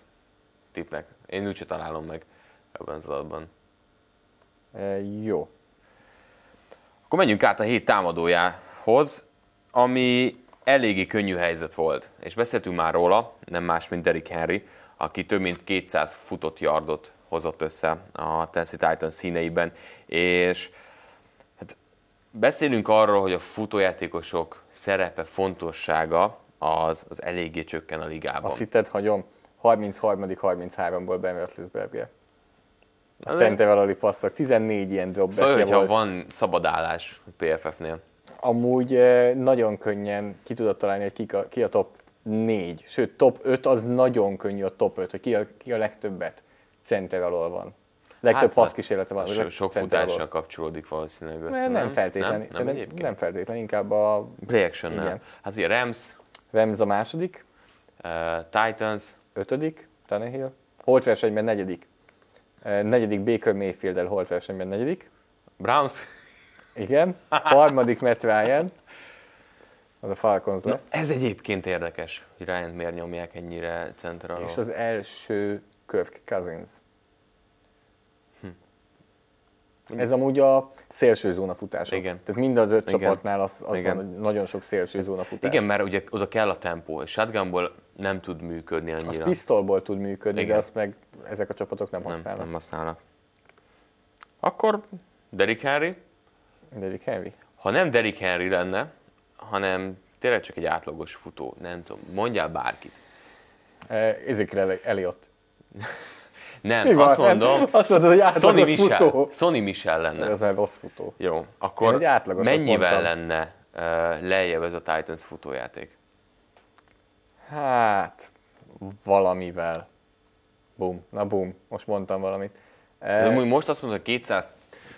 tippnek. Én úgyse találom meg ebben az adatban. Eh, Jó. Akkor menjünk át a hét támadójához, ami eléggé könnyű helyzet volt. És beszéltünk már róla, nem más, mint Derrick Henry, aki több mint 200 futott yardot hozott össze a Tennessee Titans színeiben, és hát beszélünk arról, hogy a futójátékosok szerepe, fontossága az, az eléggé csökken a ligában. Azt hitted, hagyom. 33-33-ból Ben Roethlisberger. A Azért- center alali passzok, 14 ilyen Szóval, dropbackje hogyha volt. van szabadállás PFF-nél. Amúgy eh, nagyon könnyen ki tudod találni, hogy ki a, ki a top 4, sőt top 5 az nagyon könnyű a top 5, hogy ki a, ki a legtöbbet center alól van. Legtöbb Hát, passz kísérlete van. So, sok futással kapcsolódik valószínűleg össze, Nem, nem feltétlenül, Nem, nem, szerintem nem feltétlenül, inkább a Play. Igen. Hát ugye Rams, Rams a második, uh, Titans, ötödik, Tannehill, holt versenyben negyedik, Eh, negyedik Baker Mayfield-el holt versenyben negyedik, Browns. igen, harmadik Matt Ryan, az a Falcons Na, lesz, ez egyébként érdekes, hogy Ryan miért nyomják ennyire center alól. és az első Kirk Cousins. Ez amúgy a szélső zóna futás. Igen. Tehát mind az öt Igen. csapatnál az, az Igen. van, nagyon sok szélső zóna futás. Igen, mert ugye oda kell a tempó, és shotgunból nem tud működni az annyira. pisztolból tud működni, Igen. de azt meg ezek a csapatok nem nem, használnak. nem használnak. Akkor Derrick Henry, Derrick Henry. ha nem Derrick Henry lenne, hanem tényleg csak egy átlagos futó, nem tudom, mondjál bárkit. Eh, Ezekiel Elliott. Nem, Mi van? azt mondom, Azt mondod, hogy Sonny Michel, futó. Sonny Michel lenne. Ez egy rossz futó. Jó, akkor mennyivel mondtam. lenne lejjebb ez a Titans futójáték? Hát, valamivel. Bum, na bum, most mondtam valamit. De amúgy most azt mondod, hogy 200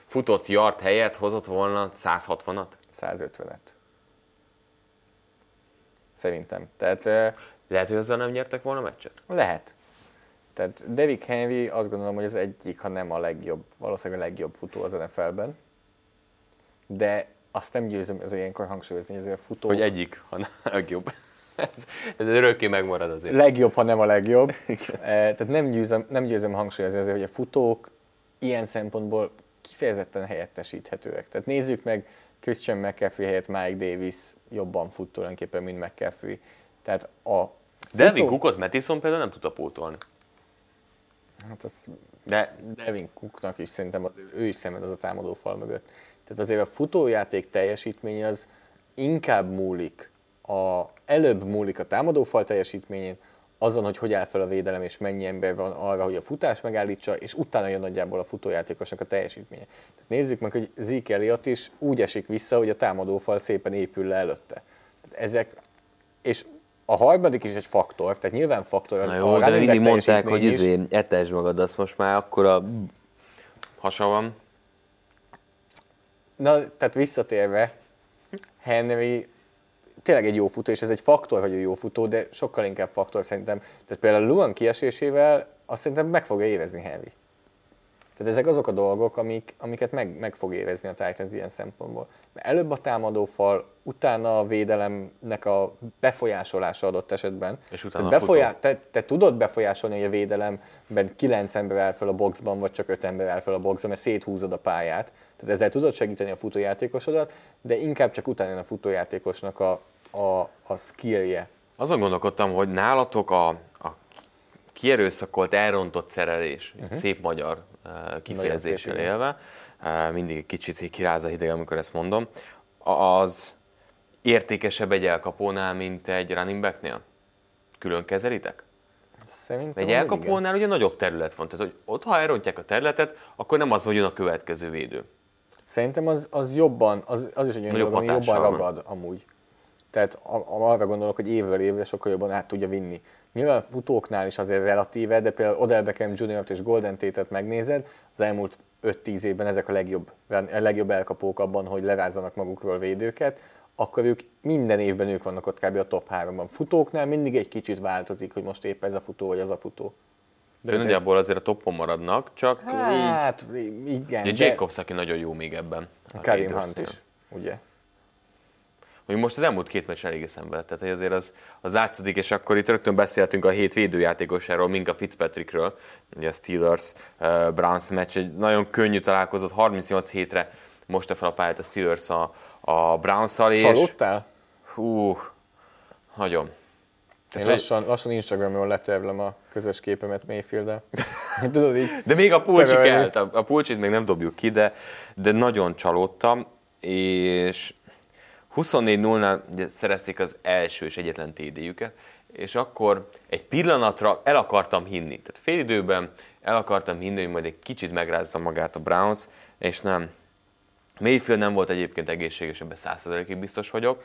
futott yard helyett hozott volna 160-at? 150-et. Szerintem. Tehát eh, Lehet, hogy azzal nem nyertek volna a meccset? lehet. Tehát Derrick Henry azt gondolom, hogy az egyik, ha nem a legjobb, valószínűleg a legjobb futó az NFL-ben. De azt nem győzöm az ilyenkor hangsúlyozni, hogy a futó... Hogy egyik, ha nem a legjobb. ez, ez örökké megmarad azért. legjobb, ha nem a legjobb. Eh, Tehát nem győzöm, nem győzöm hangsúlyozni azért, hogy a futók ilyen szempontból kifejezetten helyettesíthetőek. Tehát nézzük meg Christian McCaffrey helyett Mike Davis jobban fut tulajdonképpen, mint McCaffrey. Tehát a Devin futó- Cookot Mattison például nem tudta pótolni. Hát az De Devin Cooknak is szerintem az, ő is szemed az a támadó fal mögött. Tehát azért a futójáték teljesítmény az inkább múlik, a, előbb múlik a támadófal teljesítményén, azon, hogy hogy áll fel a védelem, és mennyi ember van arra, hogy a futás megállítsa, és utána jön nagyjából a futójátékosnak a teljesítménye. Tehát nézzük meg, hogy Zeke Elliott is úgy esik vissza, hogy a támadófal szépen épül le előtte. Tehát ezek, és a harmadik is egy faktor, tehát nyilván faktor. Na jó, de mindig mondták, hogy is. izé, etesd magad, azt most már akkor a... hasa van. Na, tehát visszatérve, Henry tényleg egy jó futó, és ez egy faktor, hogy ő jó futó, de sokkal inkább faktor szerintem. Tehát például Luan kiesésével azt szerintem meg fogja érezni Henry. Tehát ezek azok a dolgok, amik, amiket meg, meg fog érezni a Titans ilyen szempontból. Mert előbb a támadófal, utána a védelemnek a befolyásolása adott esetben. És utána Tehát futó. te, te, tudod befolyásolni, hogy a védelemben 9 ember áll fel a boxban, vagy csak 5 ember áll fel a boxban, mert széthúzod a pályát. Tehát ezzel tudod segíteni a futójátékosodat, de inkább csak utána a futójátékosnak a, a, a skillje. Azon gondolkodtam, hogy nálatok a, a kierőszakolt, elrontott szerelés, uh-huh. szép magyar kifejezéssel élve, mindig kicsit kiráz a hideg, amikor ezt mondom, az értékesebb egy elkapónál, mint egy running backnél? Külön kezelitek? Szerintem Egy hogy igen. elkapónál ugye nagyobb terület van, tehát hogy ott, ha elrontják a területet, akkor nem az, hogy jön a következő védő. Szerintem az, az jobban, az, az is egy olyan dolog, ami jobban van. ragad amúgy. Tehát arra gondolok, hogy évről évre sokkal jobban át tudja vinni. Nyilván futóknál is azért relatíve, de például Odell Beckham jr és Golden Tate-et megnézed, az elmúlt 5-10 évben ezek a legjobb, a legjobb elkapók abban, hogy levázzanak magukról védőket, akkor ők minden évben ők vannak ott kb. a top 3-ban. Futóknál mindig egy kicsit változik, hogy most épp ez a futó, vagy az a futó. De nagyjából azért a toppon maradnak, csak így... Hát, igen. Ugye de- Jacobs, aki nagyon jó még ebben. Karim. Hunt is, ugye? Hogy most az elmúlt két meccs elég eszembe lett, tehát hogy azért az, az látszik, és akkor itt rögtön beszéltünk a hét védőjátékosáról, Minka Fitzpatrickről, ugye a Steelers uh, Browns meccs, egy nagyon könnyű találkozott, 38 hétre most fel a pályát a Steelers a, a Browns-szal, és Csalódtál? hú, nagyon. Én Tehát, hogy- lassan, lassan Instagramon letevlem a közös képemet Mayfield-el. Tudod így? De még a pulcsi kelt, a, a pulcsit még nem dobjuk ki, de, de nagyon csalódtam, és 24-0-nál ugye szerezték az első és egyetlen TD-jüket, és akkor egy pillanatra el akartam hinni. Tehát fél időben el akartam hinni, hogy majd egy kicsit megrázza magát a Browns, és nem. Mayfield nem volt egyébként egészséges, ebben 100%-ig biztos vagyok,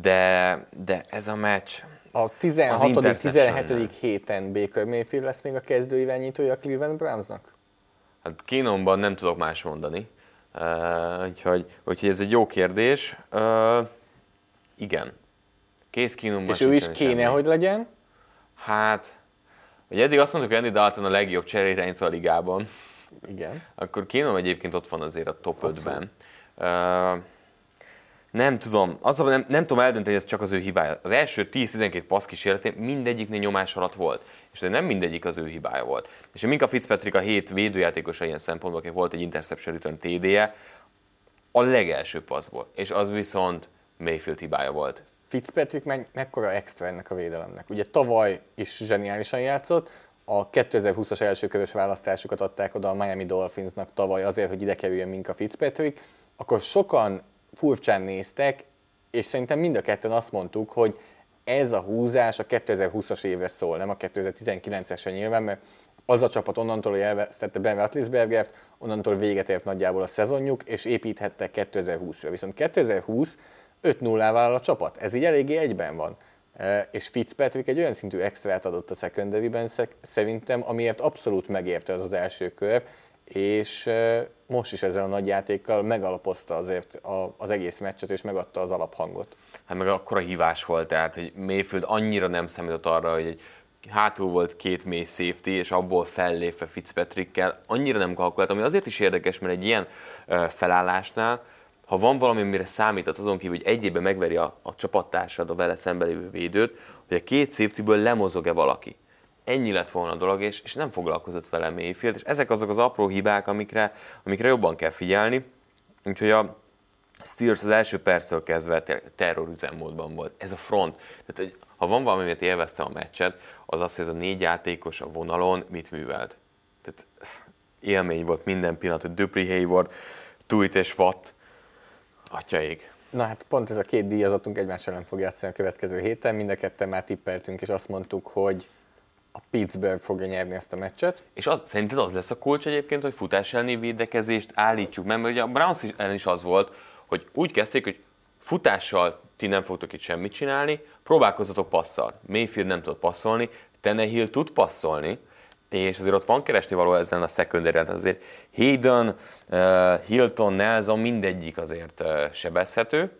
de, de ez a meccs, A 16. interceptionnel. 17. héten Baker Mayfield lesz még a kezdő irányítója a Cleveland Brownsnak? Hát Kínonban nem tudok más mondani. Uh, úgyhogy, úgyhogy ez egy jó kérdés. Uh, igen. Kész Kínonban És ő is kéne, semmi. hogy legyen? Hát, hogy eddig azt mondtuk, hogy Andy Dalton a legjobb cseréirányító a ligában, Igen. akkor Kínom egyébként ott van azért a top 5-ben. Uh, nem tudom, az, nem, nem tudom eldönteni, hogy ez csak az ő hibája. Az első 10-12 passz kísérletén mindegyiknél nyomás alatt volt. És nem mindegyik az ő hibája volt. És a Minka Fitzpatrick a hét védőjátékosa ilyen szempontból, aki volt egy interception return TD-je, a legelső passzból. És az viszont Mayfield hibája volt. Fitzpatrick meg, mekkora extra ennek a védelemnek. Ugye tavaly is zseniálisan játszott, a 2020-as elsőkörös választásukat adták oda a Miami Dolphinsnak tavaly azért, hogy ide kerüljön Minka Fitzpatrick, akkor sokan furcsán néztek, és szerintem mind a ketten azt mondtuk, hogy ez a húzás a 2020-as évre szól, nem a 2019-esre nyilván, mert az a csapat onnantól, hogy elvesztette Ben Roethlisbergert, onnantól véget ért nagyjából a szezonjuk, és építhettek 2020-ra. Viszont 2020 5-0-ával áll a csapat. Ez így eléggé egyben van. E, És Fitzpatrick egy olyan szintű extrát adott a secondary szerintem, amiért abszolút megérte az az első kör, és most is ezzel a nagy játékkal megalapozta azért a- az egész meccset, és megadta az alaphangot. Hát meg akkora hívás volt, tehát hogy Mayfield annyira nem számított arra, hogy egy hátul volt két mély safety, és abból fellépve Fitzpatrickkel, annyira nem kalkulált, ami azért is érdekes, mert egy ilyen felállásnál, ha van valami, amire számított azon kívül, hogy egy évben megveri a, a csapattársad, a vele szembe lévő védőt, hogy a két safetyből lemozog-e valaki. Ennyi lett volna a dolog, és, és nem foglalkozott vele Mayfield, és ezek azok az apró hibák, amikre, amikre jobban kell figyelni. Úgyhogy a, Steelers az első perctől kezdve ter- terrorüzemmódban volt. Ez a front. Tehát, hogy ha van valami, amit élveztem a meccset, az az, hogy ez a négy játékos a vonalon mit művelt. Tehát élmény volt minden pillanat, hogy Dupree Hayward, Tuit és Watt, atyaig. Na hát pont ez a két díjazottunk egymás ellen fog játszani a következő héten. Mind a ketten már tippeltünk, és azt mondtuk, hogy a Pittsburgh fogja nyerni ezt a meccset. És az, szerinted az lesz a kulcs egyébként, hogy futás elleni védekezést állítsuk meg, mert ugye a Browns ellen is az volt, hogy úgy kezdték, hogy futással ti nem fogtok itt semmit csinálni, próbálkozzatok passzal. Mayfield nem tud passzolni, Tenehill tud passzolni, és azért ott van keresni való ezen a secondary azért Hayden, uh, Hilton, Nelson, mindegyik azért uh, sebezhető,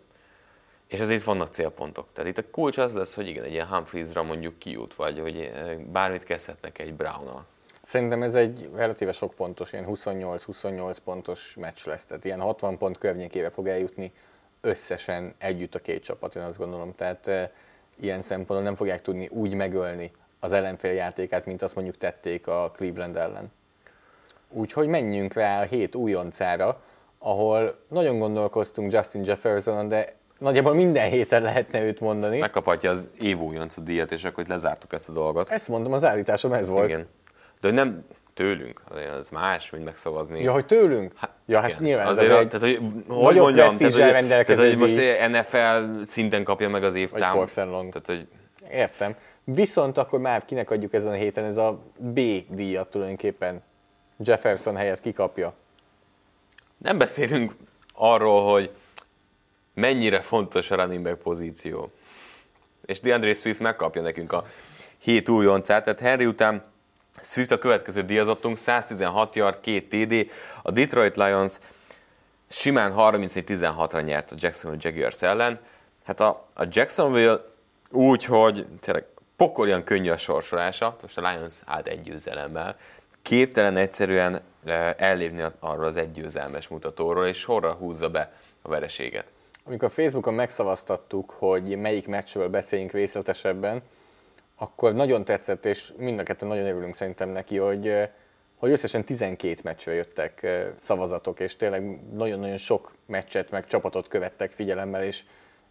és azért vannak célpontok. Tehát itt a kulcs az lesz, hogy igen, egy ilyen Humphreysra mondjuk kijut, vagy hogy eh, bármit kezdhetnek egy Brown-nal. Szerintem ez egy relatíve sok pontos, ilyen 28-28 pontos meccs lesz. Tehát ilyen 60 pont környékére fog eljutni összesen együtt a két csapat, én azt gondolom. Tehát e, ilyen szempontból nem fogják tudni úgy megölni az ellenfél játékát, mint azt mondjuk tették a Cleveland ellen. Úgyhogy menjünk rá a hét újoncára, ahol nagyon gondolkoztunk Justin Jeffersonon, de nagyjából minden héten lehetne őt mondani. Megkaphatja az év újonc díjat, és akkor lezártuk ezt a dolgot. Ezt mondom, az állításom ez volt. Igen. De hogy nem tőlünk, az más, mint megszavazni. Ja, hogy tőlünk? ja, hát igen. nyilván Azért, egy tehát, hogy, hogy mondjam, tehát, hogy, tehát, hogy most. NFL szinten kapja meg az év Vagy. Tehát, hogy Értem. Viszont akkor már kinek adjuk ezen a héten ez a B díjat tulajdonképpen. Jefferson helyett kikapja. nem beszélünk arról, hogy mennyire fontos a running back pozíció. És DeAndre Swift megkapja nekünk a hét újoncát, tehát Henry után Swift a következő díjazottunk, 116 yard, 2 TD, a Detroit Lions simán 34-16-ra nyert a Jacksonville Jaguars ellen. Hát a, a Jacksonville úgy, hogy tényleg pokolian könnyű a sorsolása, most a Lions állt egy győzelemmel, képtelen egyszerűen eh, ellépni arról az egygyőzelmes mutatóról, és sorra húzza be a vereséget. Amikor Facebookon megszavaztattuk, hogy melyik meccsről beszéljünk részletesebben, akkor nagyon tetszett, és mind a ketten nagyon örülünk szerintem neki, hogy, hogy összesen 12 meccsről jöttek szavazatok, és tényleg nagyon-nagyon sok meccset, meg csapatot követtek figyelemmel, és,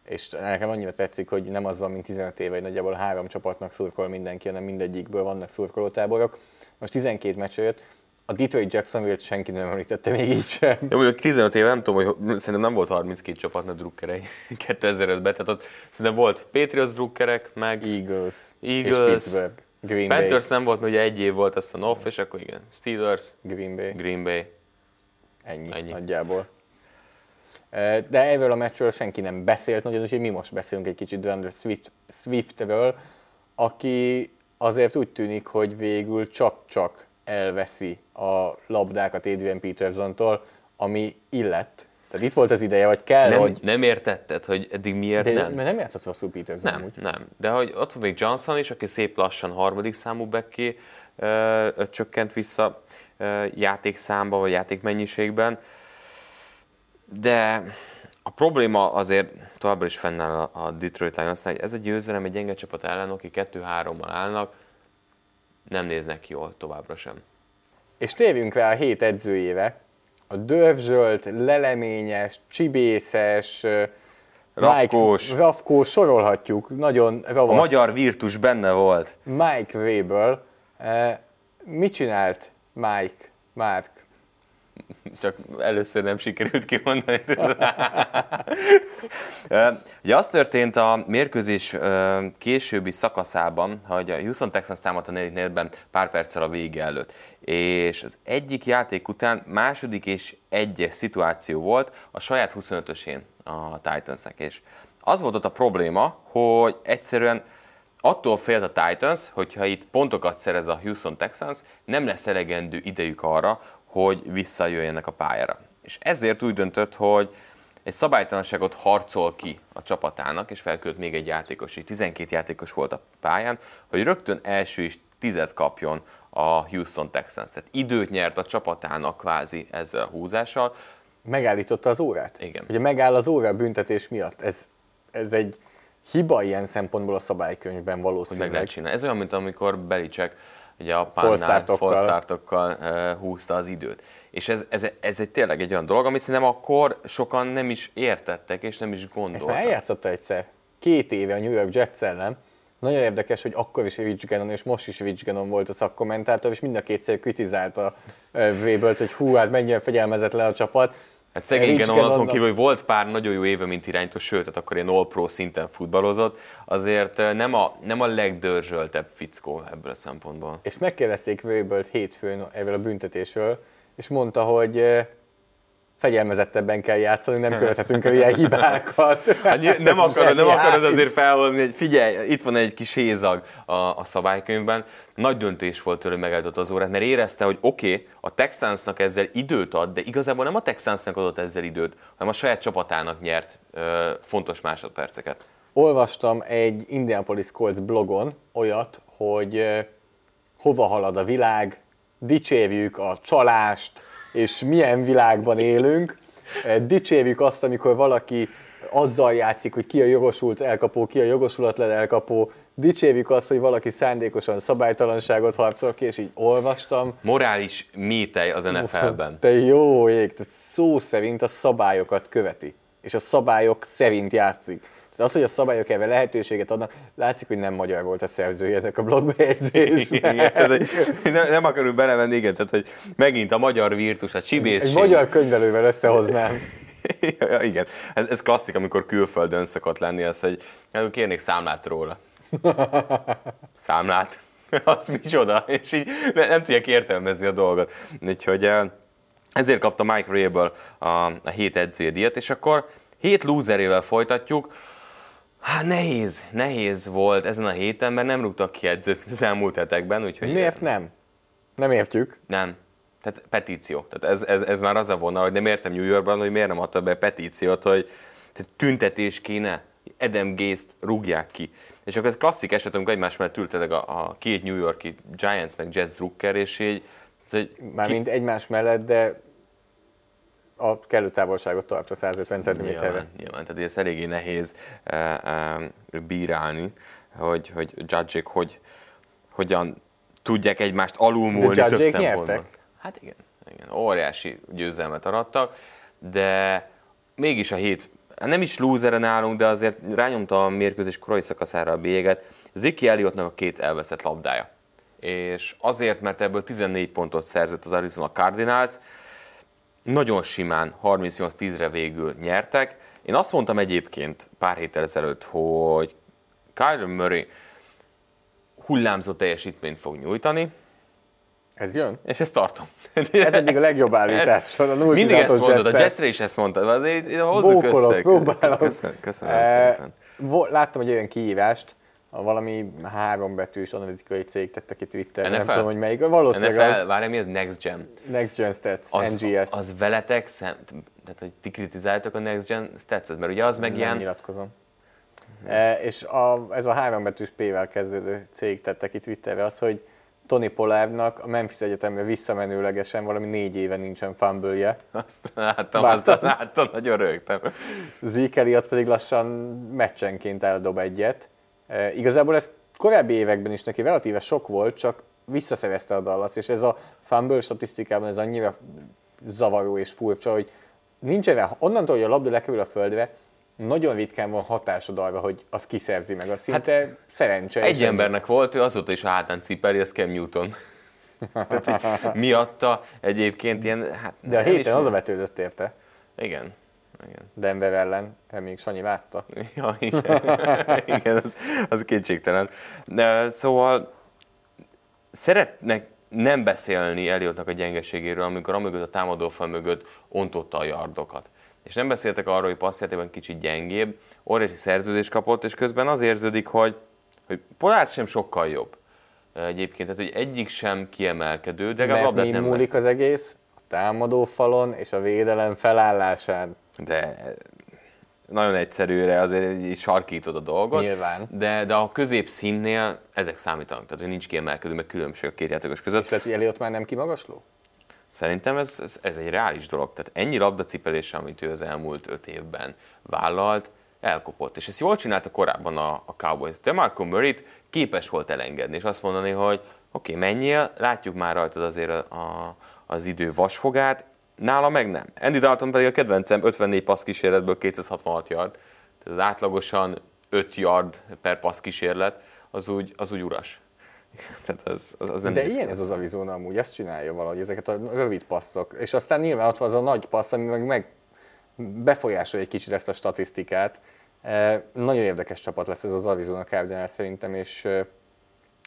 és nekem annyira tetszik, hogy nem az van, mint 15 éve, hogy nagyjából három csapatnak szurkol mindenki, hanem mindegyikből vannak szurkolótáborok. Most 12 meccsről jött, a Detroit Jacksonville-t senki nem említette még így sem. Ja, mondjuk 15 éve nem tudom, hogy szerintem nem volt 32 csapatnak drukkerei 2005-ben, tehát ott szerintem volt Patriots drukkerek, meg Eagles, Eagles, és Pittsburgh, Green Bay, Panthers nem volt, mert ugye egy év volt aztán off, és akkor igen, Steelers, Green Bay. Green Bay. Ennyi, Ennyi. Nagyjából. De erről a meccsről senki nem beszélt nagyon, úgyhogy mi most beszélünk egy kicsit DeAndre Swift, Swiftről, aki azért úgy tűnik, hogy végül csak-csak elveszi a labdákat Adrian Petersontól, ami illett. Tehát itt volt az ideje, vagy kell, Nem, hogy... nem értetted, hogy eddig miért De, nem? Mert nem játszott rosszul Peterson Nem, amúgy. nem. De hogy ott van még Johnson is, aki szép lassan harmadik számú bekké ö, ö, csökkent vissza ö, játékszámba, vagy játékmennyiségben. De a probléma azért továbbra is fennáll a- a Detroit lions hogy ez egy győzelem egy gyenge csapat ellen, aki 2-3-mal állnak, nem néznek jól továbbra sem. És térjünk rá a hét edzőjére. A dörvzsölt, leleményes, csibészes, Rafkós. Mike, rafkós, sorolhatjuk, nagyon A ravasz. magyar virtus benne volt. Mike. Eh, Mit csinált Mike, Mark? Csak először nem sikerült kimondani. Ugye az történt a mérkőzés későbbi szakaszában, hogy a Houston Texans támadt a negyedik negyedben pár perccel a vége előtt. És az egyik játék után második és egyes szituáció volt a saját 25-ösén a Titansnek. És az volt ott a probléma, hogy egyszerűen attól félt a Titans, hogyha itt pontokat szerez a Houston Texans, nem lesz elegendő idejük arra, hogy visszajöjjenek a pályára. És ezért úgy döntött, hogy egy szabálytalanságot harcol ki a csapatának, és felkölt még egy játékos, így 12 játékos volt a pályán, hogy rögtön első is tizet kapjon a Houston Texans. Tehát időt nyert a csapatának kvázi ezzel a húzással. Megállította az órát? Igen. Ugye megáll az óra büntetés miatt. Ez, ez egy hiba ilyen szempontból a szabálykönyvben hogy valószínűleg. meg lehet csinálni. Ez olyan, mint amikor Belicek ugye a False pánnál startokkal. falsztártokkal uh, húzta az időt. És ez, ez, ez egy tényleg egy olyan dolog, amit szerintem akkor sokan nem is értettek, és nem is Ezt gondoltak. eljátszotta egyszer. Két éve a New York Jets ellen. Nagyon érdekes, hogy akkor is Rich Gannon, és most is Rich Gannon volt a szakkommentátor, és mind a kétszer kritizálta Vébelt, hogy hú, hát mennyire fegyelmezetlen a csapat. Hát szegény Rich Gannon azon kívül, hogy volt pár nagyon jó éve, mint irányító, sőt, tehát akkor ilyen all-pro szinten futballozott, azért nem a, nem a legdörzsöltebb fickó ebből a szempontból. És megkérdezték Vébelt hétfőn erről a büntetésről, és mondta, hogy fegyelmezettebben kell játszani, nem követhetünk el ilyen hibákat. Hát nem akarod, nem akarod azért felhozni, hogy figyelj, itt van egy kis hézag a, a szabálykönyvben. Nagy döntés volt tőle, megállított az órát, mert érezte, hogy oké, okay, a Texansnak ezzel időt ad, de igazából nem a Texansnak adott ezzel időt, hanem a saját csapatának nyert ö, fontos másodperceket. Olvastam egy Indianapolis Colts blogon olyat, hogy eh, hova halad a világ, dicsérjük a csalást, és milyen világban élünk. Eh, Dicsérjük azt, amikor valaki azzal játszik, hogy ki a jogosult elkapó, ki a jogosulatlan elkapó. Dicsérjük azt, hogy valaki szándékosan szabálytalanságot harcol ki, és így olvastam. Morális métej az NFL-ben. Te jó ég, tehát szó szerint a szabályokat követi, és a szabályok szerint játszik. Tehát az, hogy a szabályok erre lehetőséget adnak, látszik, hogy nem magyar volt a szerzője ennek a blogbejegyzésnek. ez egy, nem, nem akarunk belemenni, igen, tehát hogy megint a magyar virtus, a csibészség. Egy magyar könyvelővel összehoznám. Ja, igen, ez, ez klasszik, amikor külföldön szokott lenni az, hogy hát kérnék számlát róla. Számlát? Az micsoda? És így ne- nem tudják értelmezni a dolgot. Úgyhogy eh, ezért kapta Mike Rabel a, a hét edzője díjat, és akkor hét lúzerével folytatjuk. Hát nehéz, nehéz volt ezen a héten, mert nem rúgtak ki edzőt az elmúlt hetekben, úgyhogy... Miért nem? Nem értjük. Nem. Tehát petíció. Tehát ez, ez, ez már az a vonal, hogy nem értem New Yorkban, hogy miért nem adta be petíciót, hogy tüntetés kéne, Adam Gaze-t rúgják ki. És akkor ez klasszik eset, amikor egymás mellett ültetek a, a két New Yorki Giants meg Jazz Drucker, és így, hogy Mármint egymás mellett, de a kellő távolságot tartva 150 cm-re. Nyilván, nyilván, tehát ez eléggé nehéz uh, uh, bírálni, hogy, hogy judge hogy hogyan tudják egymást alulmúlni De több szempontból. nyertek? Hát igen, igen, óriási győzelmet arattak, de mégis a hét, hát nem is lúzere nálunk, de azért rányomta a mérkőzés korai szakaszára a bélyeget. Ziki Elliottnak a két elveszett labdája. És azért, mert ebből 14 pontot szerzett az Arizona Cardinals, nagyon simán 38-10-re végül nyertek. Én azt mondtam egyébként pár héttel ezelőtt, hogy Kyler Murray hullámzó teljesítményt fog nyújtani, Ez jön? és ezt tartom. Ez eddig a legjobb állítás. A Mindig ezt mondod, a. Jetsre is ezt mondtad, azért hozzuk Bókolok, össze. próbálom. Köszönöm, köszönöm Eh, szépen. vo- Láttam egy olyan kihívást, a valami hárombetűs analitikai cég tette ki Twitteren, nem tudom, hogy melyik. Valószínűleg NFL, az várj, mi ez Next Gen? Next Gen Stats, Az, NGS. az veletek, szem, tehát hogy ti kritizáltok a Next Gen stats mert ugye az meg nem ilyen, nyilatkozom. E, és a, ez a hárombetűs P-vel kezdődő cég tette ki Twitterre az, hogy Tony Pollardnak a Memphis Egyetemre visszamenőlegesen valami négy éve nincsen fumble azt láttam, Bártam. azt láttam, nagyon rögtem. Zeke Elliott pedig lassan meccsenként eldob egyet. E, igazából ez korábbi években is neki relatíve sok volt, csak visszaszerezte a Dallas, és ez a fumble statisztikában ez annyira zavaró és furcsa, hogy nincs erre, onnantól, hogy a labda lekerül a földre, nagyon ritkán van hatásod arra, hogy az kiszerzi meg. Az szinte hát, szerencse. Egy embernek volt, ő azóta is a hátán cipeli, ez Cam Newton. Tehát miatta egyébként ilyen, hát De a héten is- az a vetődött érte, Igen. Igen. Denver ellen, még Sanyi látta. Ja, igen, igen az, az kétségtelen. De, szóval szeretnek nem beszélni Eliottnak a gyengeségéről, amikor amögött a támadófal mögött ontotta a yardokat. és nem beszéltek arról, hogy passzjátékban kicsit gyengébb, óriási szerződés kapott, és közben az érződik, hogy, hogy Polár sem sokkal jobb. Egyébként, tehát hogy egyik sem kiemelkedő, de mi nem múlik vesznek. az egész? A támadó falon és a védelem felállásán. De nagyon egyszerűre azért így sarkítod a dolgot. Nyilván. De, de a középszínnél ezek számítanak, tehát hogy nincs kiemelkedő, meg különbség a két játékos között. És lehet, hogy Eliott már nem kimagasló? Szerintem ez, ez, ez egy reális dolog. Tehát ennyi labdacipelés, amit ő az elmúlt öt évben vállalt, elkopott. És ezt jól csinálta korábban a, a Cowboys. De Marco murray képes volt elengedni, és azt mondani, hogy oké, okay, menjél, látjuk már rajtad azért a, a, az idő vasfogát, nála meg nem. Andy Dalton pedig a kedvencem 54 passz kísérletből 266 yard, tehát az átlagosan 5 yard per passz kísérlet, az úgy, az úgy uras. Tehát az, az, az nem De ilyen ez az Arizona amúgy, ezt csinálja valahogy, ezeket a rövid passzok. És aztán nyilván ott van az a nagy passz, ami meg, meg befolyásolja egy kicsit ezt a statisztikát. E, nagyon érdekes csapat lesz ez az Arizona Cardinals szerintem, és, e,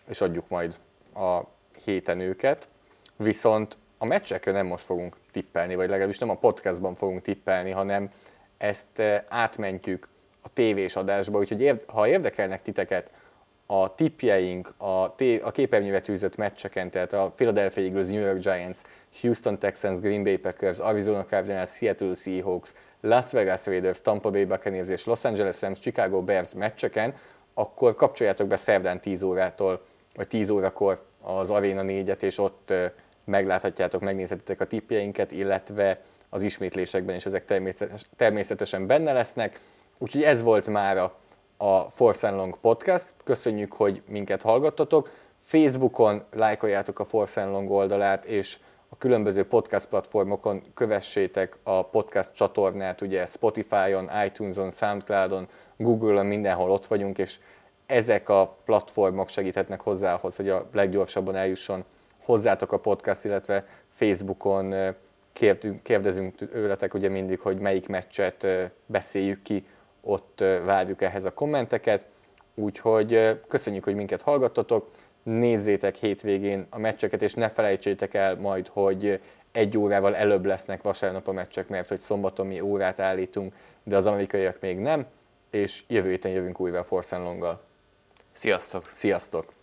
és adjuk majd a héten őket. Viszont a meccsekre nem most fogunk tippelni, vagy legalábbis nem a podcastban fogunk tippelni, hanem ezt e, átmentjük a tévés adásba, úgyhogy érd- ha érdekelnek titeket a tippjeink a, té- a képernyőre tűzött meccseken, tehát a Philadelphia Eagles, New York Giants, Houston Texans, Green Bay Packers, Arizona Cardinals, Seattle Seahawks, Las Vegas Raiders, Tampa Bay Buccaneers és Los Angeles Rams, Chicago Bears meccseken, akkor kapcsoljátok be szerdán 10 órától, vagy 10 órakor az Arena 4-et, és ott ö, megláthatjátok, megnézhetitek a tippjeinket, illetve az ismétlésekben is ezek természetes, természetesen benne lesznek. Úgyhogy ez volt már a a Force and Long Podcast. Köszönjük, hogy minket hallgattatok. Facebookon lájkoljátok a Force and Long oldalát, és a különböző podcast platformokon kövessétek a podcast csatornát, ugye Spotify-on, iTunes-on, Soundcloud-on, Google-on, mindenhol ott vagyunk, és ezek a platformok segíthetnek hozzá ahhoz, hogy a leggyorsabban eljusson hozzátok a podcast, illetve Facebookon kérdünk, kérdezünk őletek ugye mindig, hogy melyik meccset beszéljük ki, ott várjuk ehhez a kommenteket, úgyhogy köszönjük, hogy minket hallgattatok, nézzétek hétvégén a meccseket, és ne felejtsétek el majd, hogy egy órával előbb lesznek vasárnap a meccsek, mert hogy szombaton mi órát állítunk, de az amerikaiak még nem, és jövő héten jövünk újra a Force and Long-gal. Sziasztok! Sziasztok!